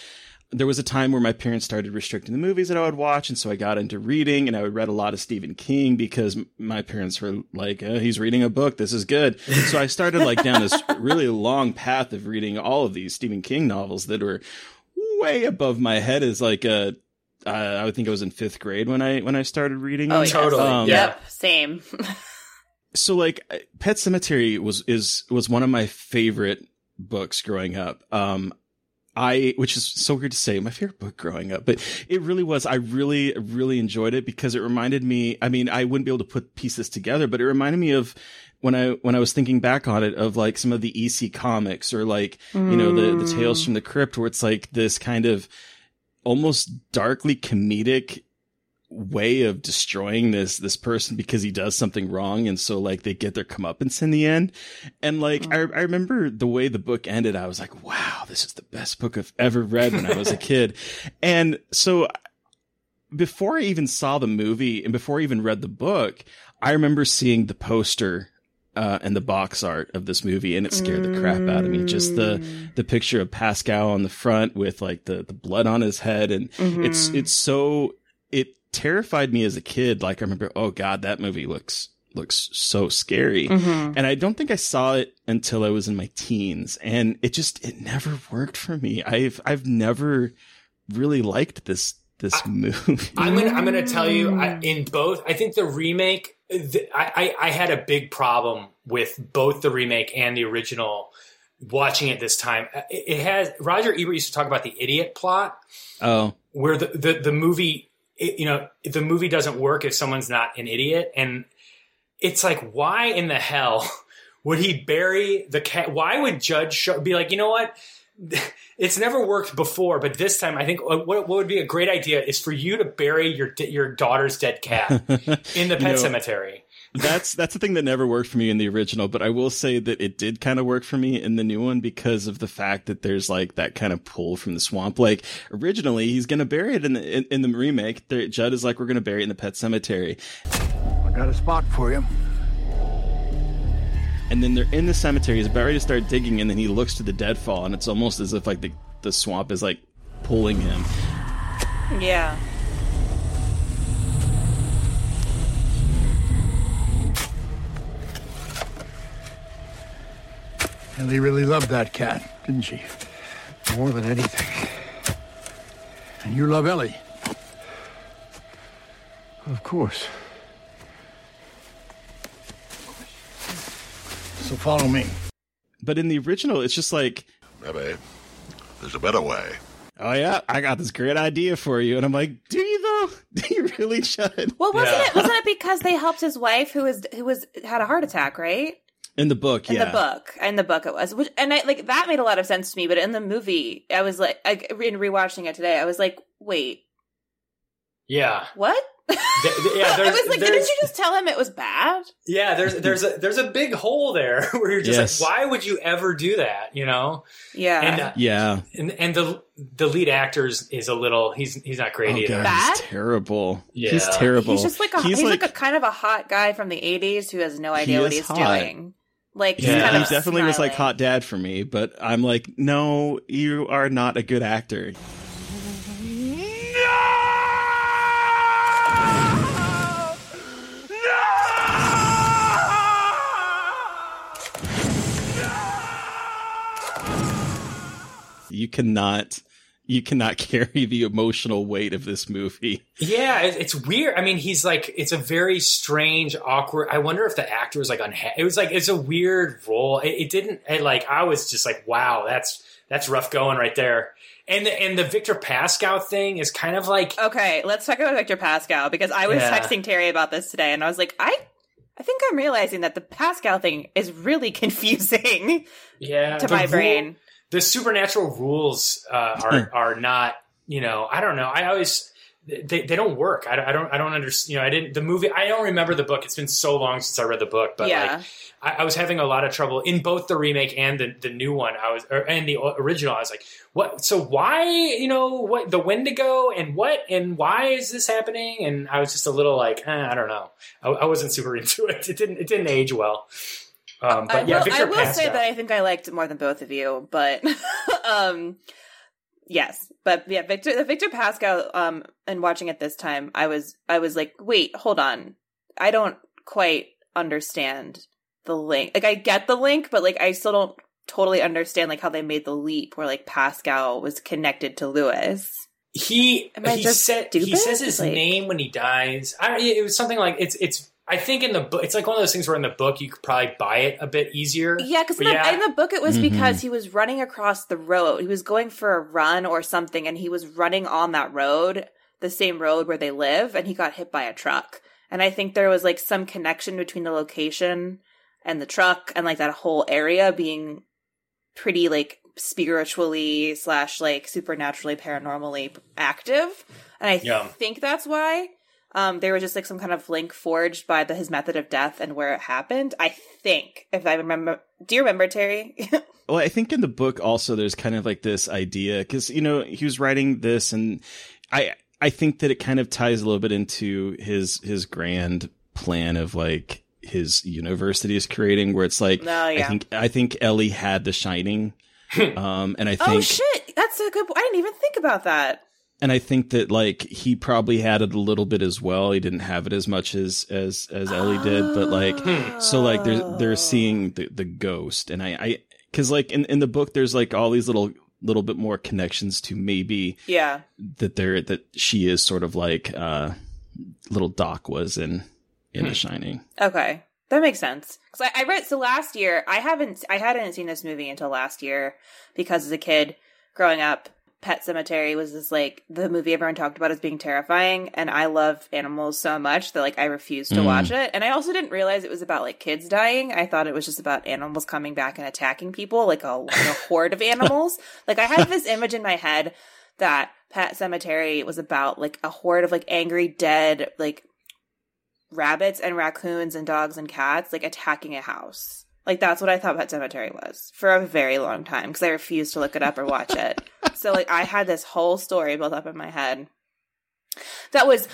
There was a time where my parents started restricting the movies that I would watch, and so I got into reading, and I would read a lot of Stephen King because my parents were like, oh, "He's reading a book. This is good." So I started like down this really long path of reading all of these Stephen King novels that were way above my head as like a uh, I would think I was in fifth grade when I when I started reading. Oh, them. yes. Totally, Um. Yep, same. So like Pet Sematary was is was one of my favorite books growing up. Um I which is so weird to say, my favorite book growing up, but it really was. I really really enjoyed it because it reminded me, I mean, I wouldn't be able to put pieces together, but it reminded me of when I when I was thinking back on it of like some of the EC comics or like, you know, the the Tales from the Crypt where it's like this kind of almost darkly comedic way of destroying this this person because he does something wrong and so like they get their comeuppance in the end. And like I, I remember the way the book ended i was like wow this is the best book i've ever read when i was a kid. And so before i even saw the movie and before i even read the book i remember seeing the poster uh, and the box art of this movie, and it scared the crap out of me. Just the the picture of Pascow on the front with like the the blood on his head, and it's Mhm. it's so it terrified me as a kid. Like I remember, oh god, that movie looks looks so scary, Mhm. and I don't think I saw it until I was in my teens, and it just it never worked for me. I've I've never really liked this this movie. I'm gonna I'm gonna tell you I, in both. I think the remake. The, I, I had a big problem with both the remake and the original. Watching it this time, uh, it, it has Roger Ebert used to talk about the idiot plot, Oh, where the the, the movie it, you know the movie doesn't work if someone's not an idiot, and it's like why in the hell would he bury the cat? Why would Judge Show be like you know what? It's never worked before, but this time I think uh, what, what would be a great idea is for you to bury your your daughter's dead cat in the pet You know, cemetery. that's that's the thing that never worked for me in the original, but I will say that it did kind of work for me in the new one because of the fact that there's like that kind of pull from the swamp. Like originally, he's gonna bury it in the in, in the remake. The, Jud is like, we're gonna bury it in the pet cemetery, I got a spot for you. And then they're in the cemetery. He's about ready to start digging, and then he looks to the deadfall, and it's almost as if like the the swamp is like pulling him. Yeah. Ellie really loved that cat, didn't she? More than anything. And you love Ellie. Of course. So follow me. But in the original, it's just like, Maybe there's a better way. oh yeah, I got this great idea for you, and I'm like, do you though? Do you really, should? Well, wasn't it? Wasn't it because they helped his wife, who was who was had a heart attack, right? In the book, In yeah. the book, in the book, it was, which, and I like that made a lot of sense to me. But in the movie, I was like, I, in rewatching it today, I was like, wait, Yeah, what? Th- th- yeah. I was like, there's, didn't you just tell him it was bad? yeah, there's there's a there's a big hole there where you're just Yes. like, why would you ever do that? You know? Yeah. And uh, Yeah. and and the the lead actor is, is a little he's he's not great Oh either. god, he's terrible. Yeah. He's terrible. He's just like a he's, like, a kind of a hot guy from the '80s who has no idea He what is he's hot. doing. Like, he's yeah, kind he of definitely was like hot dad for me, but I'm like, no, you are not a good actor. You cannot, you cannot carry the emotional weight of this movie. Yeah, it, it's weird. I mean, he's like, it's a very strange, awkward. I wonder if the actor was like unhappy. It was like, it's a weird role. It, it didn't, it, like, I was just like, wow, that's, that's rough going right there. And the, and the Victor Pascow thing is kind of like, Okay, let's talk about Victor Pascow because I was Yeah. texting Terry about this today, and I was like, I, I think I'm realizing that the Pascow thing is really confusing yeah, to the my rule- brain. The supernatural rules uh, are are not you know I don't know. I always they, they don't work. I don't I don't I don't understand you know I didn't the movie I don't remember the book. It's been so long since I read the book but Yeah. like I, I was having a lot of trouble in both the remake and the, the new one. I was or, and the original. I was like what so why you know what the Wendigo and what and why is this happening? And I was just a little like eh, I don't know. I, I wasn't super into it. It didn't it didn't age well um, but I, yeah will, Victor I will say that I think I liked it more than both of you, but um, yes, but yeah, Victor, the Victor Pascow, um, and watching it this time, I was, I was like, wait, hold on, I don't quite understand the link. Like, I get the link, but like, I still don't totally understand like how they made the leap where like Pascow was connected to Louis. he he just said he says his Like- name when he dies. I it was something like it's it's. I think in the book, it's like one of those things where in the book you could probably buy it a bit easier. Yeah, because in, the- yeah. in the book it was Mhm. because he was running across the road. He was going for a run or something, and he was running on that road, the same road where they live, and he got hit by a truck. And I think there was like some connection between the location and the truck, and like that whole area being pretty like spiritually slash like supernaturally paranormally active. And I Yeah. think that's why. Um, there was just like some kind of link forged by the his method of death and where it happened. I think, if I remember, do you remember Terry? Well, I think in the book also there's kind of like this idea because you know he was writing this, and I I think that it kind of ties a little bit into his his grand plan of like his university is creating, where it's like Oh, yeah. I think I think Ellie had The Shining, um, and I think oh shit, that's a good. I didn't even think about that. And I think that like he probably had it a little bit as well. He didn't have it as much as as as Ellie did, but like so like they're they're seeing the the ghost, and I I because like in in the book there's like all these little little bit more connections to maybe Yeah. that they're that she is sort of like uh little Doc was in in The Shining. Okay, that makes sense. Because I, I read so last year. I haven't. I hadn't seen this movie until last year because as a kid growing up, Pet Sematary was this like the movie everyone talked about as being terrifying, and I love animals so much that like I refused to Mm. watch it. And I also didn't realize it was about like kids dying. I thought it was just about animals coming back and attacking people, like a, like a horde of animals. Like I had this image in my head that Pet Sematary was about like a horde of like angry dead like rabbits and raccoons and dogs and cats like attacking a house. Like that's what I thought Pet Sematary was for a very long time because I refused to look it up or watch it. so like I had this whole story built up in my head that was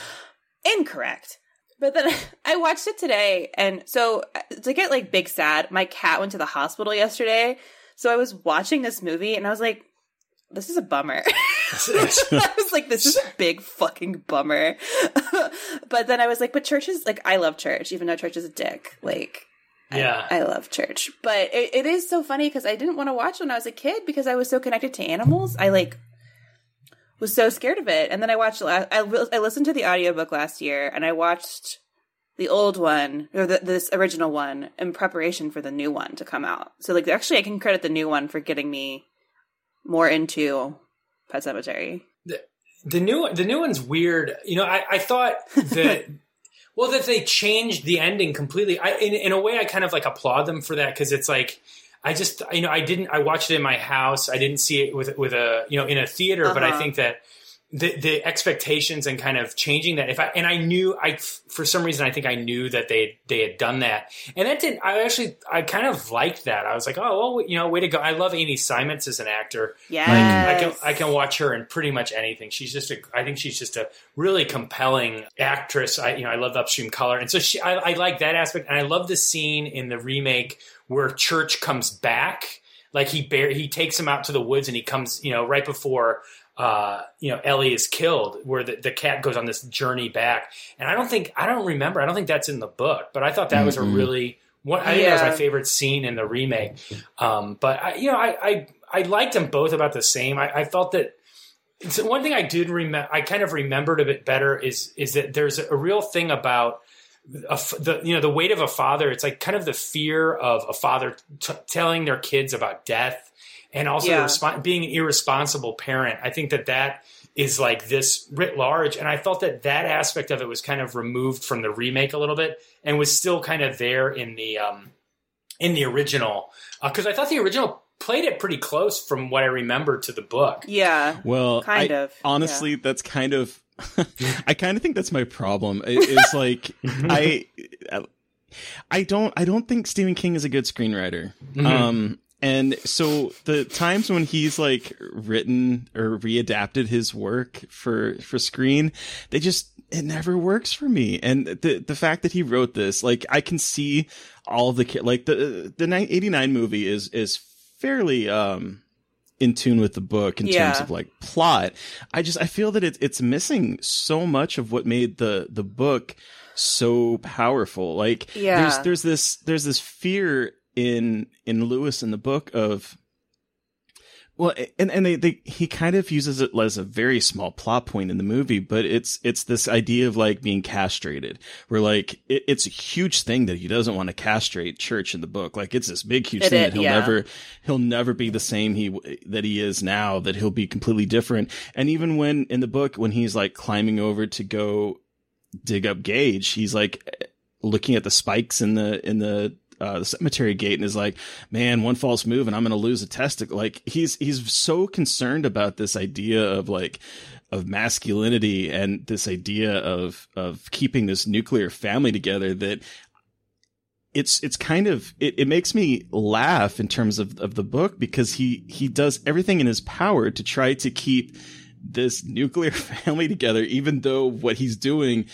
incorrect. But then I watched it today, and so uh, to get like big sad, my cat went to the hospital yesterday. So I was watching this movie, and I was like, "This is a bummer." I was like, "This is a big fucking bummer." but then I was like, "But church is like, I love church, even though church is a dick." Like, Yeah. I love church, but it, it is so funny because I didn't want to watch when I was a kid because I was so connected to animals. I like was so scared of it, and then I watched. I I I listened to the audiobook last year, and I watched the old one or the, this original one in preparation for the new one to come out. So like, actually, I can credit the new one for getting me more into Pet Sematary. the new the new one's weird. You know, I, I thought that well that they changed the ending completely. I in, in a way I kind of like applaud them for that because it's like I just you know I didn't I watched it in my house. I didn't see it with with a you know in a theater, but I Uh-huh. think that the the expectations and kind of changing that. If I and I knew I for some reason I think I knew that they they had done that. And that didn't I actually I kind of liked that. I was like oh well you know way to go. I love Amy Seimetz as an actor. Yes. Like, I can I can watch her in pretty much anything. She's just a I think she's just a really compelling actress. I you know I love Upstream Color. And so she I, I like that aspect. And I love the scene in the remake where Church comes back. Like he bear he takes him out to the woods and he comes you know right before uh, you know Ellie is killed, where the, the cat goes on this journey back, and I don't think I don't remember. I don't think that's in the book, but I thought that was a Mhm. really one. I think that was my favorite scene in the remake. Um, but I, you know, I, I I liked them both about the same. I, I felt that. So one thing I did remember, I kind of remembered a bit better is is that there's a real thing about a f the you know the weight of a father. It's like kind of the fear of a father t- telling their kids about death, and also Yeah. the respo- being an irresponsible parent. I think that that is like this writ large, and I felt that that aspect of it was kind of removed from the remake a little bit, and was still kind of there in the um, in the original because I thought the original played it pretty close from what I remember to the book. Yeah. Well, Kind I- of, Honestly, that's kind of. I kind of think that's my problem. It- It's like I, I don't. I don't think Stephen King is a good screenwriter. Mhm. Um, and so the times when he's like written or readapted his work for for screen, they just it never works for me. And the the fact that he wrote this, like I can see all the like the the eighty nine movie is is fairly um in tune with the book in terms of like plot. I just I feel that it's it's missing so much of what made the the book so powerful. Like Yeah. there's there's this there's this fear in in Louis in the book of well, and and they, they he kind of uses it as a very small plot point in the movie, but it's it's this idea of like being castrated, where like it, it's a huge thing that he doesn't want to castrate Church in the book. Like it's this big huge It thing is, that he'll yeah. never he'll never be the same he that he is now. That he'll be completely different. And even when in the book when he's like climbing over to go dig up Gage, he's like looking at the spikes in the in the uh, the cemetery gate and is like, man, one false move and I'm going to lose a testicle. Like he's he's so concerned about this idea of like of masculinity and this idea of of keeping this nuclear family together that it's it's kind of it, it makes me laugh in terms of, of the book because he he does everything in his power to try to keep this nuclear family together even though what he's doing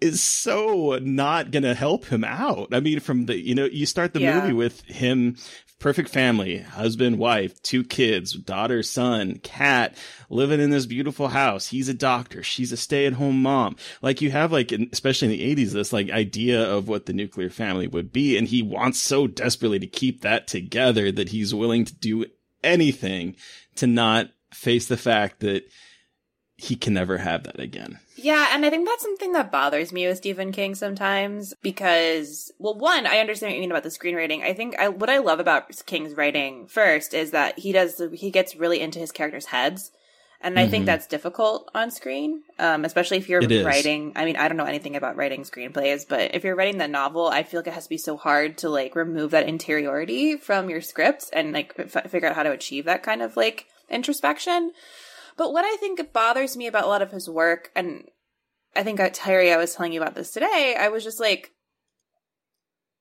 is so not going to help him out. I mean, from the, you know, you start the Yeah. movie with him, perfect family, husband, wife, two kids, daughter, son, cat, living in this beautiful house. He's a doctor. She's a stay at home mom. Like you have like, especially in the eighties, this like idea of what the nuclear family would be. And he wants so desperately to keep that together that he's willing to do anything to not face the fact that he can never have that again. Yeah, and I think that's something that bothers me with Stephen King sometimes because, well, one, I understand what you mean about the screenwriting. I think I, what I love about King's writing first is that he does he gets really into his characters' heads, and I think Mhm. that's difficult on screen, um, especially if you're writing. I mean, I don't know anything about writing screenplays, but if you're writing the novel, I feel like it has to be so hard to like remove that interiority from your scripts and like f- figure out how to achieve that kind of like introspection. But what I think bothers me about a lot of his work, and I think I, Terry, I was telling you about this today, I was just like,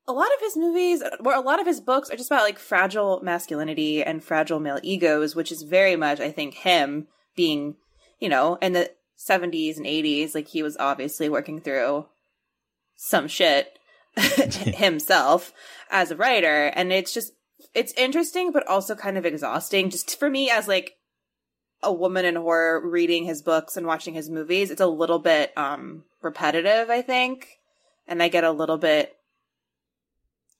a lot of his movies, or a lot of his books are just about like fragile masculinity and fragile male egos, which is very much, I think, him being, you know, in the 70s and 80s, like he was obviously working through some shit himself as a writer. And it's just, it's interesting, but also kind of exhausting just for me as like a woman in horror reading his books and watching his movies. It's a little bit, um, repetitive, I think. And I get a little bit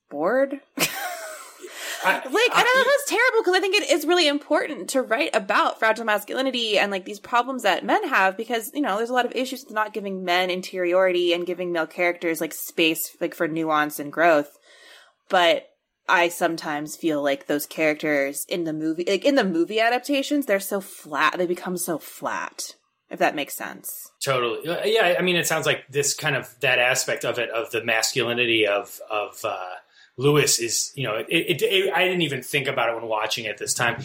bored. Like, I, like I know that's terrible because I think it is really important to write about fragile masculinity and like these problems that men have because you know there's a lot of issues with not giving men interiority and giving male characters like space like for nuance and growth. But I sometimes feel like those characters in the movie like in the movie adaptations they're so flat they become so flat if that makes sense. Totally. Uh, Yeah, I mean, it sounds like this kind of that aspect of it, of the masculinity of of uh, Louis is, you know, it, it, it, I didn't even think about it when watching it this time.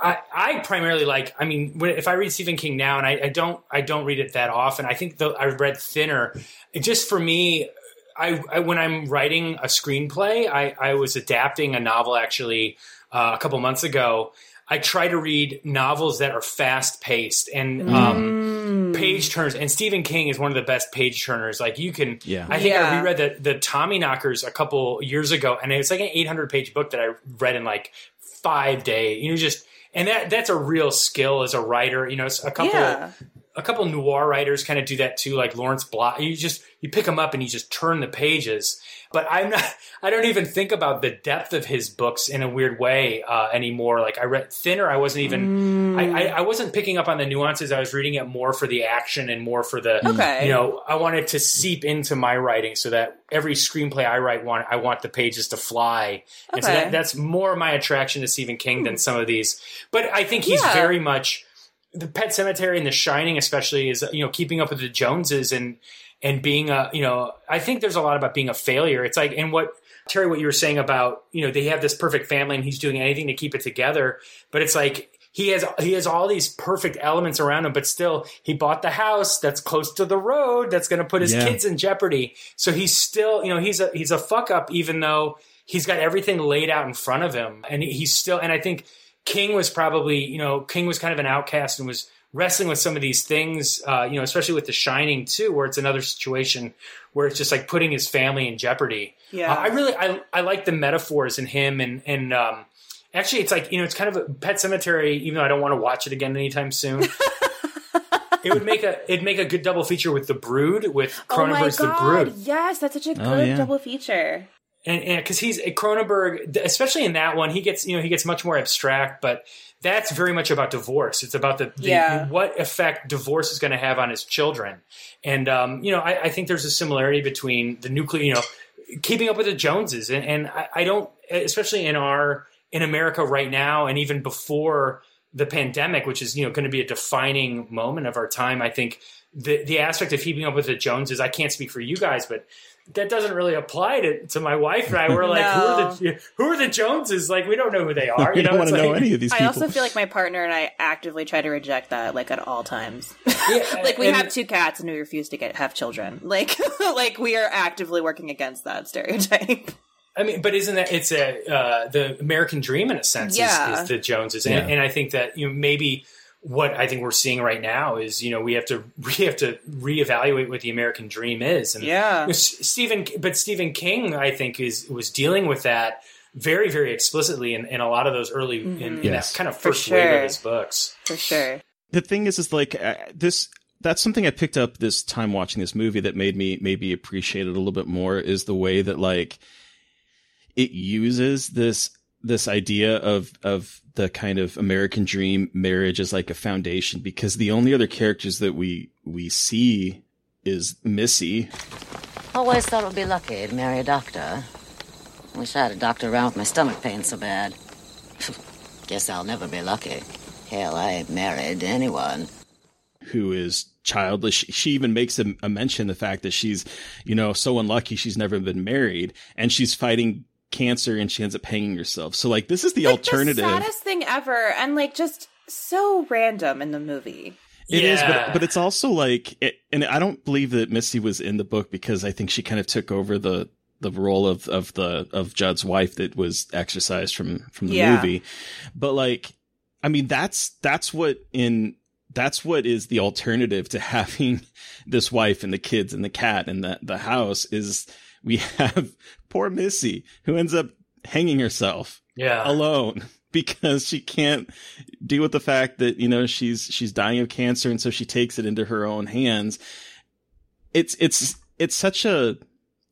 I, I primarily like, I mean, when, if I read Stephen King now, and I, I don't, I don't read it that often. I think though I read Thinner. It just for me, I, I when I'm writing a screenplay, I, I was adapting a novel actually uh, a couple months ago. I try to read novels that are fast paced and um, page turners. And Stephen King is one of the best page turners. Like you can, Yeah. I think I Yeah. reread the the Tommyknockers a couple years ago, and it's like an 800 page book that I read in like five days. You know, just and that that's a real skill as a writer. You know, it's a couple Yeah. A couple noir writers kind of do that too, like Lawrence Block. You just you pick them up and you just turn the pages. But I'm not. I don't even think about the depth of his books in a weird way uh, anymore. Like I read Thinner, I wasn't even. I, I, I wasn't picking up on the nuances. I was reading it more for the action and more for the. Okay. You know, I wanted to seep into my writing so that every screenplay I write, want I want the pages to fly. And so Okay. that, that's more my attraction to Stephen King than some of these. But I think he's Yeah. very much the Pet Sematary and The Shining, especially, is you know keeping up with the Joneses and and being a you know I think there's a lot about being a failure. It's like and what Terry, what you were saying about you know they have this perfect family and he's doing anything to keep it together, but it's like. He has he has all these perfect elements around him, but still he bought the house that's close to the road that's going to put his Yeah. kids in jeopardy. So he's still you know he's a he's a fuck up even though he's got everything laid out in front of him, and he's still and I think King was probably, you know, King was kind of an outcast and was wrestling with some of these things, uh, you know, especially with The Shining too, where it's another situation where it's just like putting his family in jeopardy. Yeah. Uh, I really, I, I like the metaphors in him and, and, um, actually it's like, you know, it's kind of a pet cemetery, even though I don't want to watch it again anytime soon. it would make a, it'd make a good double feature with The Brood, with Oh my Cronenberg's The! Brood Yes, that's such a good Oh, yeah. double feature. And because he's a Cronenberg, especially in that one, he gets you know he gets much more abstract, but that's very much about divorce. It's about the, the Yeah. what effect divorce is going to have on his children, and um, you know I, I think there's a similarity between the nuclear, you know, keeping up with the Joneses, and, and I, I don't, especially in our in America right now, and even before the pandemic, which is you know going to be a defining moment of our time. I think the the aspect of keeping up with the Joneses. I can't speak for you guys, but that doesn't really apply to, to my wife and I. We're like, who are the who are the Joneses? Like, we don't know who they are. We You know, don't wanna It's know any of these I also feel like my partner and I actively try to reject that, like at all times. like we and- have two cats and we refuse to get have children. Like, like we are actively working against that stereotype. I mean, but isn't that it's a uh, the American dream in a sense? Yeah. Is, is the Joneses, and, Yeah. and I think that you know maybe what I think we're seeing right now is you know we have to we have to reevaluate what the American dream is. And Yeah. you know, S- Stephen, but Stephen King, I think, is was dealing with that very very explicitly in, in a lot of those early in, in Yes. that kind of Mm-hmm. For first wave of his books. For sure. the thing is is like uh, this that's something i picked up this time watching this movie that made me maybe appreciate it a little bit more is the way that like it uses this this idea of of the kind of american dream marriage as like a foundation because the only other characters that we we see is missy Always thought it would be lucky to marry a doctor. Wish I had a doctor around with my stomach pain so bad. Guess I'll never be lucky. Hell, I ain't married to anyone. who is childless. She, she even makes a, a mention the fact that she's, you know, so unlucky she's never been married and she's fighting cancer and she ends up hanging herself. So like this is the alternative. The saddest thing ever, and like just so random in the movie. It is, Yeah. but but it's also like, it, and I don't believe that Missy was in the book because I think she kind of took over the the role of of the of Jud's wife that was exercised from from the Yeah. movie. But like, I mean, that's that's what in that's what is the alternative to having this wife and the kids and the cat and the the house is we have poor Missy who ends up hanging herself Yeah. alone because she can't deal with the fact that you know she's she's dying of cancer and so she takes it into her own hands it's it's it's such a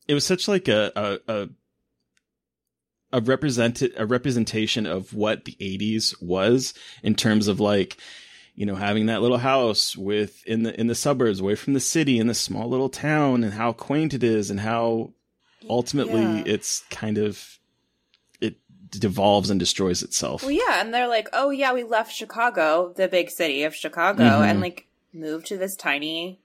it was such like a a a, a represented a representation of what the 80s was in terms of like you know having that little house with in the in the suburbs away from the city in this small little town and how quaint it is and how ultimately Yeah. it's kind of it devolves and destroys itself Well, yeah, and they're like, "Oh yeah, we left Chicago, the big city of Chicago, Mhm. and like moved to this tiny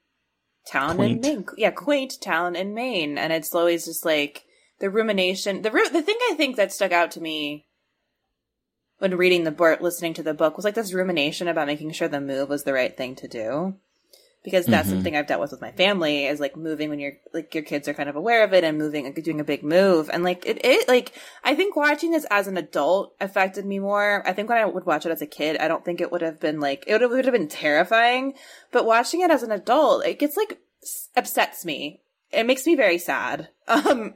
town Quaint. in Maine. Yeah, quaint town in Maine." And it's always just like the rumination. The the thing I think that stuck out to me when reading the book, listening to the book, was like this rumination about making sure the move was the right thing to do. Because that's Mhm. something I've dealt with with my family is like moving when you're like your kids are kind of aware of it and moving like doing a big move and like it, it like I think watching this as an adult affected me more. I think when I would watch it as a kid, I don't think it would have been like it would have, would have been terrifying. But watching it as an adult, it gets like upsets me. It makes me very sad. Um,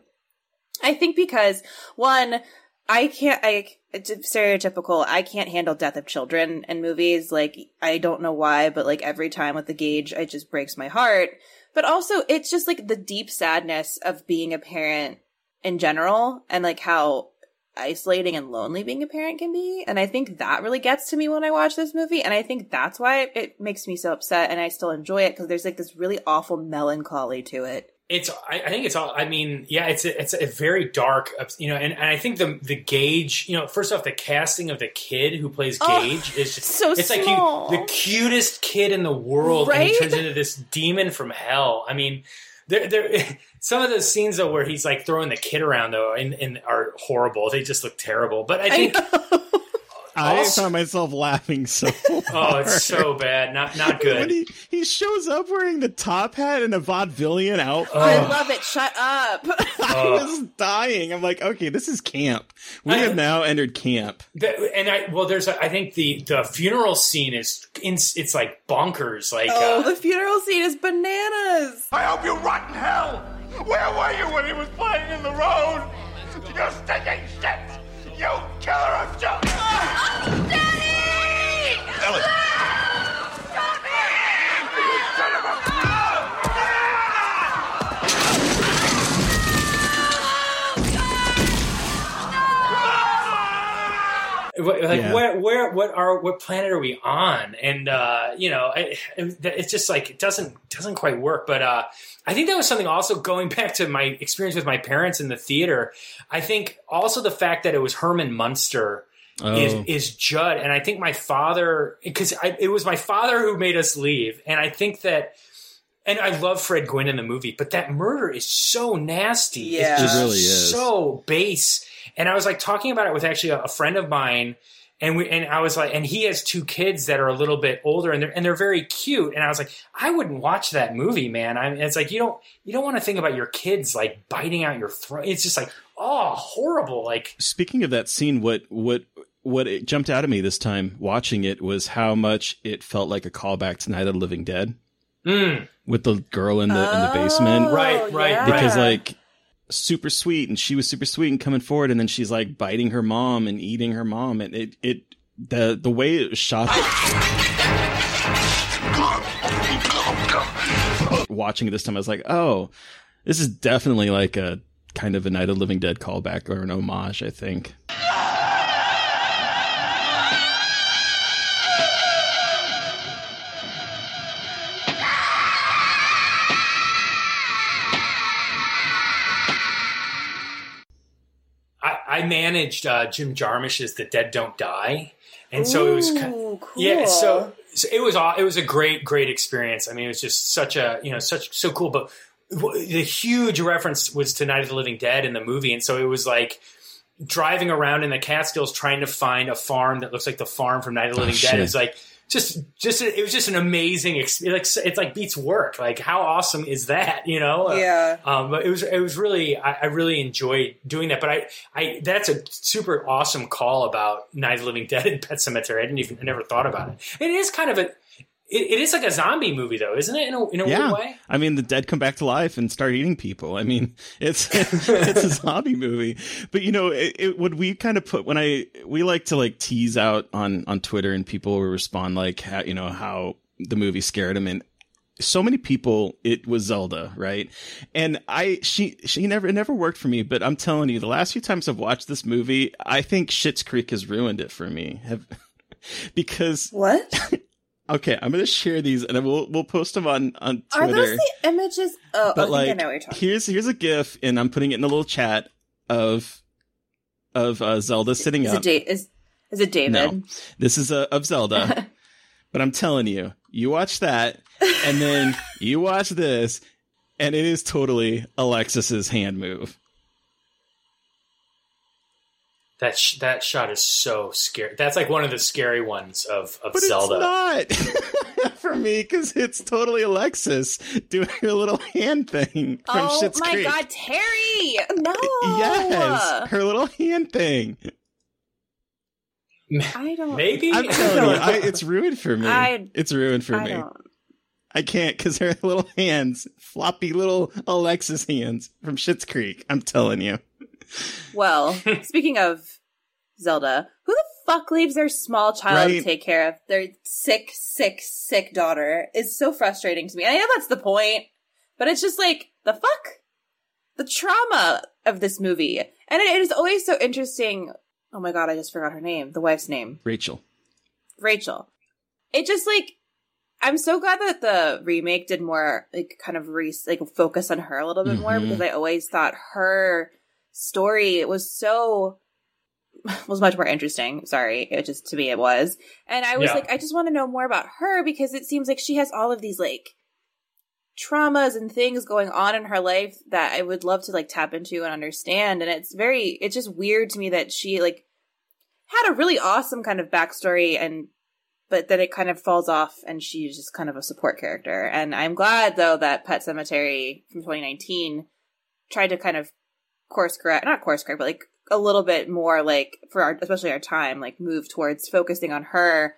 I think because one, I can't. I it's stereotypical. I can't handle death of children in movies. Like I don't know why, but like every time with the Gage, it just breaks my heart. But also, it's just like the deep sadness of being a parent in general, and like how isolating and lonely being a parent can be. And I think that really gets to me when I watch this movie. And I think that's why it makes me so upset. And I still enjoy it because there's like this really awful melancholy to it. It's. I, I think it's all. I mean, yeah, it's a, it's a very dark, you know, and, and I think the the Gage, you know, first off, the casting of the kid who plays Oh, Gage is just so it's small. like you, the cutest kid in the world, and he turns into this demon from hell. I mean, there, there, some of those scenes though where he's like throwing the kid around though, and, and are horrible. They just look terrible. But I think I I also- found myself laughing so oh, it's so bad, not not when good. he, he shows up wearing the top hat and a vaudevillian outfit. I Oh. love it. Shut up. I was dying. I'm like, okay, this is camp. We I- have now entered camp. The- and I well, there's a, I think the the funeral scene is in, it's like bonkers. Like Oh, uh, the funeral scene is bananas. I hope you rot in hell! Where were you when he was playing in the road? You're stinking shit! You killer of children! Oh, Daddy! Ellie! Ah! Like Yeah. where where what are what planet are we on and uh you know it, it's just like it doesn't doesn't quite work but uh i think that was something also going back to my experience with my parents in the theater i think also the fact that it was herman munster Oh. is is Jud, and I think my father because it was my father who made us leave, and I think that. And I love Fred Gwynne in the movie, but that murder is so nasty. Yeah. It's just It really is. so base. And I was like talking about it with actually a, a friend of mine, and we and I was like, and he has two kids that are a little bit older, and they're and they're very cute. And I was like, I wouldn't watch that movie, man. I mean, it's like you don't you don't want to think about your kids like biting out your throat. It's just like oh, horrible. Like Speaking of that scene, what what what it jumped out at me this time watching it was how much it felt like a callback to Night of the Living Dead mm, with the girl in the in the basement. right, right, yeah. because right. like super sweet and she was super sweet and coming forward and then she's like biting her mom and eating her mom and it it the the way it was shot watching it this time I was like oh this is definitely like a kind of a Night of Living Dead callback or an homage I think managed uh, Jim Jarmusch's The Dead Don't Die, and so it was kind Ooh, cool. yeah. So, so it was aw- it was a great great experience. I mean, it was just such a you know such so cool. But the huge reference was to Night of the Living Dead in the movie, and so it was like driving around in the Catskills trying to find a farm that looks like the farm from Night of the Oh, Living Dead. It's like just just it was just an amazing experience. Like it's like beats work. Like how awesome is that? You know? Uh, Yeah. um, but it was it was really I, I really enjoyed doing that. But I I that's a super awesome call about Night of the Living Dead and Pet Sematary. I didn't even I never thought about it. It is kind of a it, it is like a zombie movie though, isn't it? In a, in a yeah weird way. I mean the dead come back to life and start eating people I mean it's it's a zombie movie but you know it, it would we kind of put when I we like to like tease out on on Twitter and people will respond like how you know how the movie scared them and so many people it was Zelda, right? And I she she never it never worked for me, but I'm telling you, the last few times I've watched this movie, I think Schitt's Creek has ruined it for me. Have because What? okay, I'm gonna share these and we'll we'll post them on on Twitter. Are those the images? Oh, but I like I know what you're talking here's here's a GIF and I'm putting it in a little chat of of uh, Zelda sitting Is up. it, da- is, is it David? No, this is uh, of Zelda. but I'm telling you, you watch that, and then you watch this, and it is totally Alexis's hand move. That sh- that shot is so scary. That's like one of the scary ones of of But Zelda. it's not for me because it's totally Alexis doing her little hand thing from Schitt's Creek. oh Schitt's my Creek. god, Terry! No. Yes, her little hand thing. I don't. Maybe I'm telling you, I, it's ruined for me. I- it's ruined for I me. don't. I can't because her little hands, floppy little Alexis hands from Schitt's Creek. I'm telling you. Well, speaking of Zelda, who the fuck leaves their small child Right. to take care of their sick, sick, sick daughter is so frustrating to me. I know that's the point, but it's just like the fuck, the trauma of this movie, and it, it is always so interesting. Oh my god, I just forgot her name, the wife's name, Rachel. Rachel. It just like I'm so glad that the remake did more like kind of re- like focus on her a little bit more Mhm. because I always thought her story was so was much more interesting. Sorry, it just to me it was. And I was Yeah. like I just want to know more about her because it seems like she has all of these like traumas and things going on in her life that I would love to like tap into and understand and it's very it's just weird to me that she like had a really awesome kind of backstory and but then it kind of falls off and she's just kind of a support character and i'm glad though that Pet Sematary from 2019 tried to kind of course correct not course correct but like a little bit more like for our especially our time like move towards focusing on her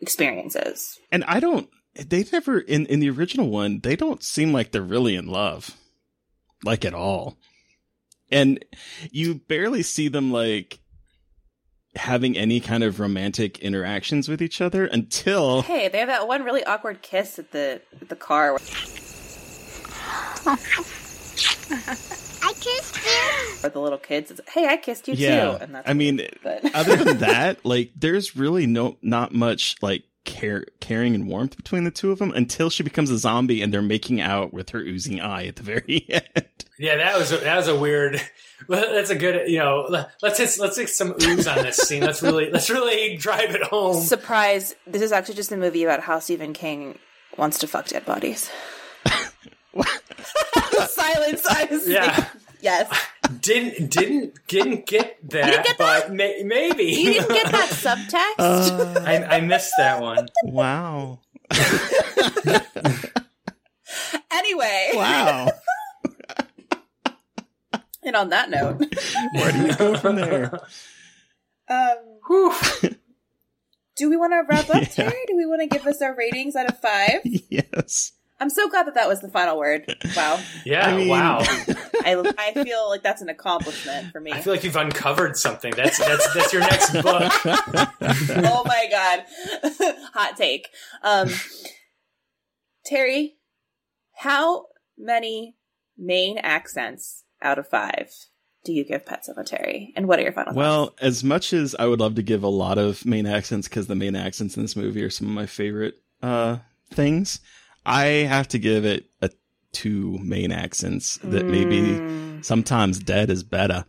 experiences And I don't, they never, in, in the original one, they don't seem like they're really in love. Like at all. And you barely see them like having any kind of romantic interactions with each other until hey they have that one really awkward kiss at the at the car I kissed you. where the little kids it's, hey i kissed you yeah too and that's i mean but- other than that like there's really no not much like care, caring and warmth between the two of them until she becomes a zombie and they're making out with her oozing eye at the very end. Yeah, that was a, that was a weird. That's a good. You know, let's hit, let's hit some ooze on this scene. Let's really let's really drive it home. Surprise! This is actually just a movie about how Stephen King wants to fuck dead bodies. Silence. I was Yeah. Yes. Didn't didn't didn't get that, but may, maybe You didn't get that subtext. I, I missed that one. Wow. anyway. Wow. and on that note, Where do you go from there? um, do we want to wrap up, Terry? Do we want to give us our ratings out of five? Yes. I'm so glad that that was the final word. Wow. Yeah, I mean- wow. I, I feel like that's an accomplishment for me. I feel like you've uncovered something. That's that's that's your next book. oh my god. Hot take. Um Terry, how many Maine accents out of five do you give Pet Sematary? And what are your final thoughts? Well, as much as I would love to give a lot of Maine accents because the Maine accents in this movie are some of my favorite uh, things, I have to give it a two Maine accents that maybe sometimes dead is better.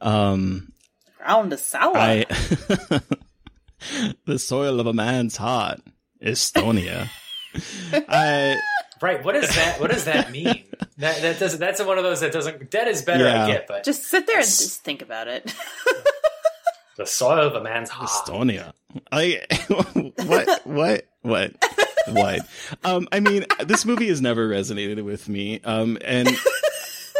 Um, Round is sour. I the soil of a man's heart, Estonia. I Right. What does that what does that mean? That that doesn't that's one of those that doesn't Dead is better Yeah. I get, but just sit there and just think about it. the soil of a man's heart. Estonia. I what what what what? Um, I mean, this movie has never resonated with me. Um, and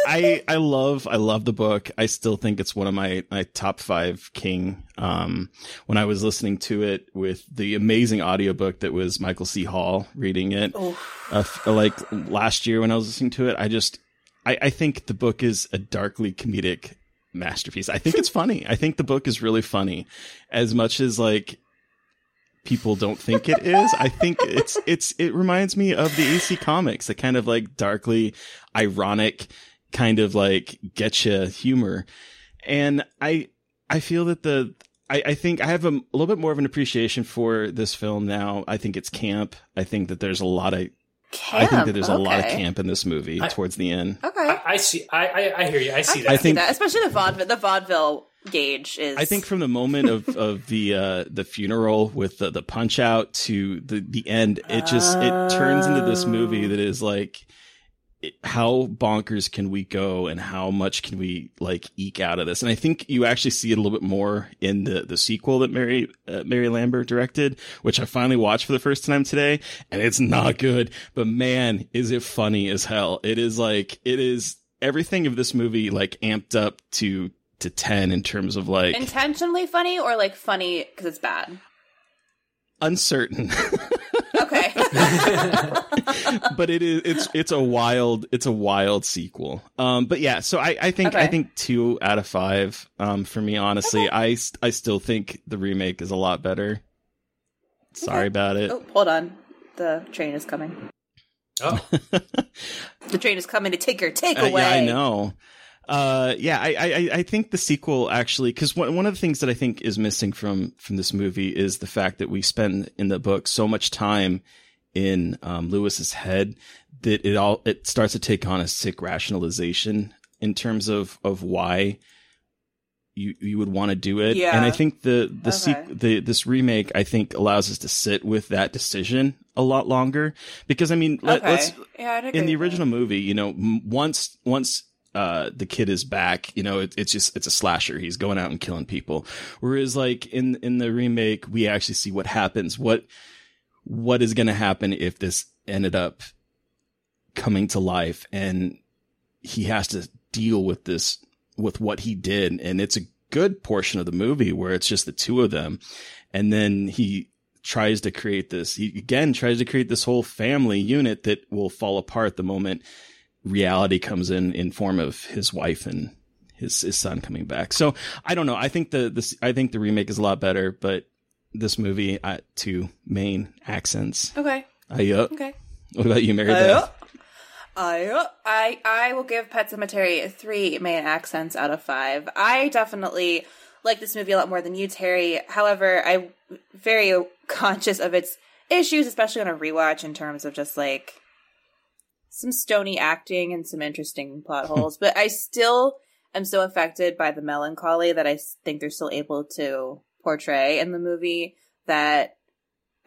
I I love I love the book. I still think it's one of my my top five King. Um, when I was listening to it with the amazing audiobook that was Michael C. Hall reading it, uh, like last year when I was listening to it, I just I, I think the book is a darkly comedic masterpiece. I think it's funny. I think the book is really funny, as much as like people don't think it is. I think it's it's it reminds me of the EC comics, the kind of like darkly ironic kind of like getcha humor. And I I feel that the I, I think I have a, a little bit more of an appreciation for this film now. I think it's camp. I think that there's a lot of I think that there's a lot of camp in this movie towards the end. Okay. I, I see I, I I hear you. I see I that. can I see think- that, especially the vaudeville. The vaudeville Gage is. I think from the moment of, of the uh, the funeral with the, the punch out to the, the end, it just it turns into this movie that is like it, how bonkers can we go and how much can we like eke out of this? And I think you actually see it a little bit more in the the sequel that Mary uh, Mary Lambert directed, which I finally watched for the first time today, and it's not good, but man, is it funny as hell. It is like it is everything of this movie like amped up to to 10 in terms of like intentionally funny or like funny because it's bad. uncertain Okay. but it is it's it's a wild it's a wild sequel um but yeah so i i think i think two out of five um for me honestly I I still think the remake is a lot better sorry about it oh, hold on. The train is coming. Oh. The train is coming to take your Uh, takeaway. yeah i know uh yeah i i I think the sequel actually because one, one of the things that i think is missing from from this movie is the fact that we spend in the book so much time in um Louis's head that it all it starts to take on a sick rationalization in terms of of why you you would want to do it Yeah. and i think the the, Okay. sequ- the this remake i think allows us to sit with that decision a lot longer because i mean let, let's Yeah, in the with that. original movie, you know, m- once once uh the kid is back, you know, it, it's just it's a slasher. He's going out and killing people. Whereas like in in the remake, we actually see what happens. What what is going to happen if this ended up coming to life and he has to deal with this with what he did and it's a good portion of the movie where it's just the two of them and then he tries to create this he again tries to create this whole family unit that will fall apart the moment reality comes in in form of his wife and his his son coming back so i don't know i think the this i think the remake is a lot better but this movie uh, two Maine accents Okay. I, uh, Okay. what about you mary I, beth I, I, I will give Pet Sematary three Maine accents out of five. I definitely like this movie a lot more than you, Terry. However, I'm very conscious of its issues, especially on a rewatch, in terms of just like some stony acting and some interesting plot holes. but I still am so affected by the melancholy that I think they're still able to portray in the movie that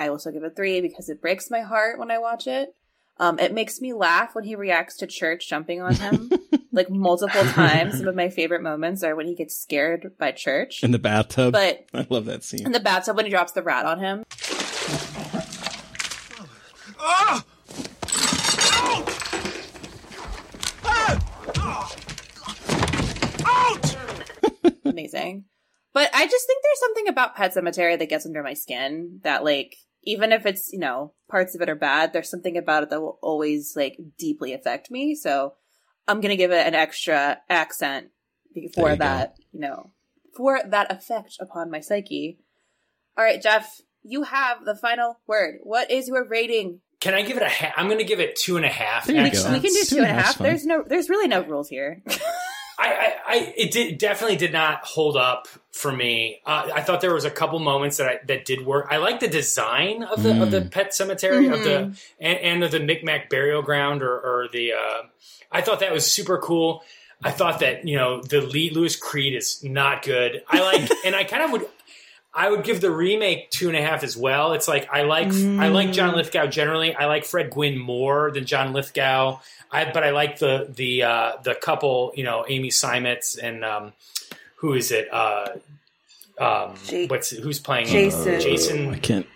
I will still give it three because it breaks my heart when I watch it. Um, it makes me laugh when he reacts to Church jumping on him like multiple times. Some of my favorite moments are when he gets scared by Church In the bathtub. But- I love that scene. in the bathtub when he drops the rat on him. Amazing. But I just think there's something about Pet Sematary that gets under my skin that like even if it's, you know, parts of it are bad, there's something about it that will always like deeply affect me. So I'm going to give it an extra accent for you go. that, you know, for that effect upon my psyche. All right, Jeff, you have the final word. What is your rating? Can I give it a half? I'm going to give it two and a half. We, we can do two and a half. There's no there's really no rules here. I, I, I it did definitely did not hold up for me. Uh, I thought there was a couple moments that I, that did work. I like the design of the of the pet cemetery of the Mhm. and, and of the Micmac burial ground or, or the. Uh, I thought that was super cool. I thought that you know the lead Louis Creed is not good. I like and I kind of would. I would give the remake two and a half as well. It's like I like I like John Lithgow generally. I like Fred Gwynne more than John Lithgow. I but I like the the uh, the couple, you know, Amy Seimetz and um, who is it? Uh, um, what's who's playing Jason. Jason. I can't.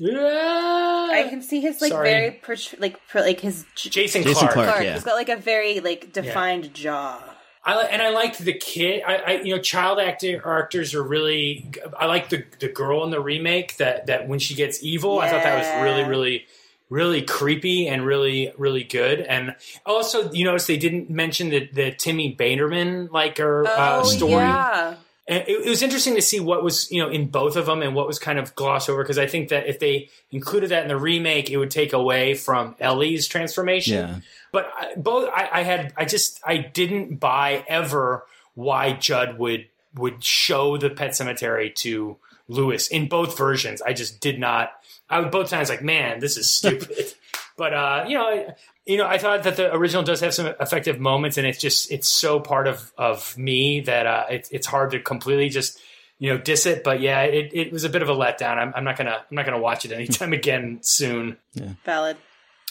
I can see his like Sorry. very protr- like pr- like his j- Jason Jason Clarke. Clarke, yeah. He's got like a very like defined jaw. I and I liked the kid. I, I you know, child actor actors are really. I like the the girl in the remake that that when she gets evil, I thought that was really really really creepy and really really good. And also, you notice they didn't mention the the Timmy Baterman like her uh, oh story. yeah. And it, it was interesting to see what was you know in both of them and what was kind of glossed over because I think that if they included that in the remake, it would take away from Ellie's transformation. Yeah. But I, both I, I had I just I didn't buy ever why Jud would would show the Pet Cemetery to Louis in both versions. I just did not. I was both times like, man, this is stupid. but uh, you know, I- you know, I thought that the original does have some effective moments, and it's just it's so part of of me that uh, it, it's hard to completely just you know diss it. But yeah, it, it was a bit of a letdown. I'm, I'm not gonna I'm not gonna watch it anytime again soon. Valid.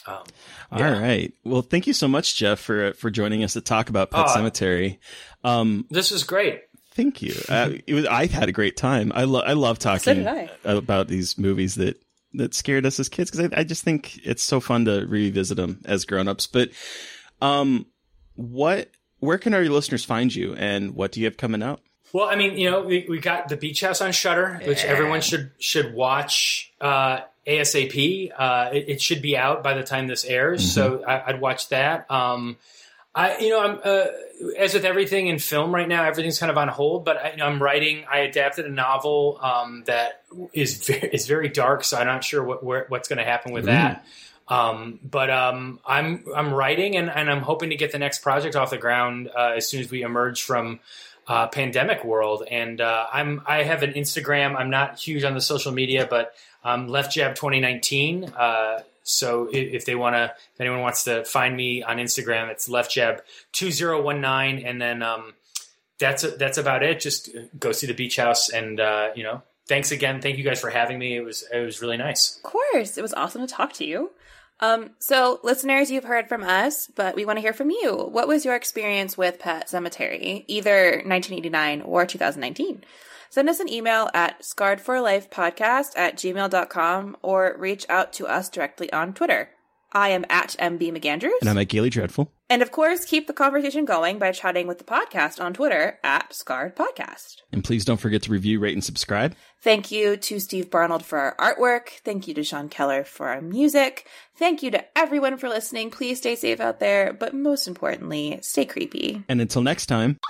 Um, All right. Well, thank you so much, Jeff, for for joining us to talk about Pet Oh, Sematary. Um, this is great. Thank you. Uh, it was. I had a great time. I love. I love talking did I. about these movies that that scared us as kids because I, I just think it's so fun to revisit them as grown-ups. But, um, what? Where can our listeners find you, and what do you have coming out? Well, I mean, you know, we, we got the Beach House on Shudder, which everyone should should watch uh, ASAP. Uh, it, it should be out by the time this airs, so I, I'd watch that. Um, I, you know, I'm uh, as with everything in film right now, everything's kind of on hold. But I, you know, I'm writing. I adapted a novel um, that is very, is very dark, so I'm not sure what where, what's going to happen with that. Um, but um, I'm I'm writing and, and I'm hoping to get the next project off the ground uh, as soon as we emerge from uh, pandemic world. And uh, I'm I have an Instagram. I'm not huge on the social media, but um, Left Jab 2019. Uh, so if, they want to, if anyone wants to find me on Instagram, it's Left Jab 2019, and then um, that's that's about it. Just go see the beach house, and uh, you know, thanks again. Thank you guys for having me. It was it was really nice. Of course. It was awesome to talk to you. Um, so listeners, you've heard from us, but we want to hear from you. What was your experience with Pet Sematary, either 1989 or 2019? Send us an email at scarredforlifepodcast at gmail.com or reach out to us directly on Twitter. I am at MB McAndrews. And I'm at Gayly Dreadful. And of course, keep the conversation going by chatting with the podcast on Twitter at Scarred Podcast. And please don't forget to review, rate, and subscribe. Thank you to Steve Barnold for our artwork. Thank you to Sean Keller for our music. Thank you to everyone for listening. Please stay safe out there, but most importantly, stay creepy. And until next time.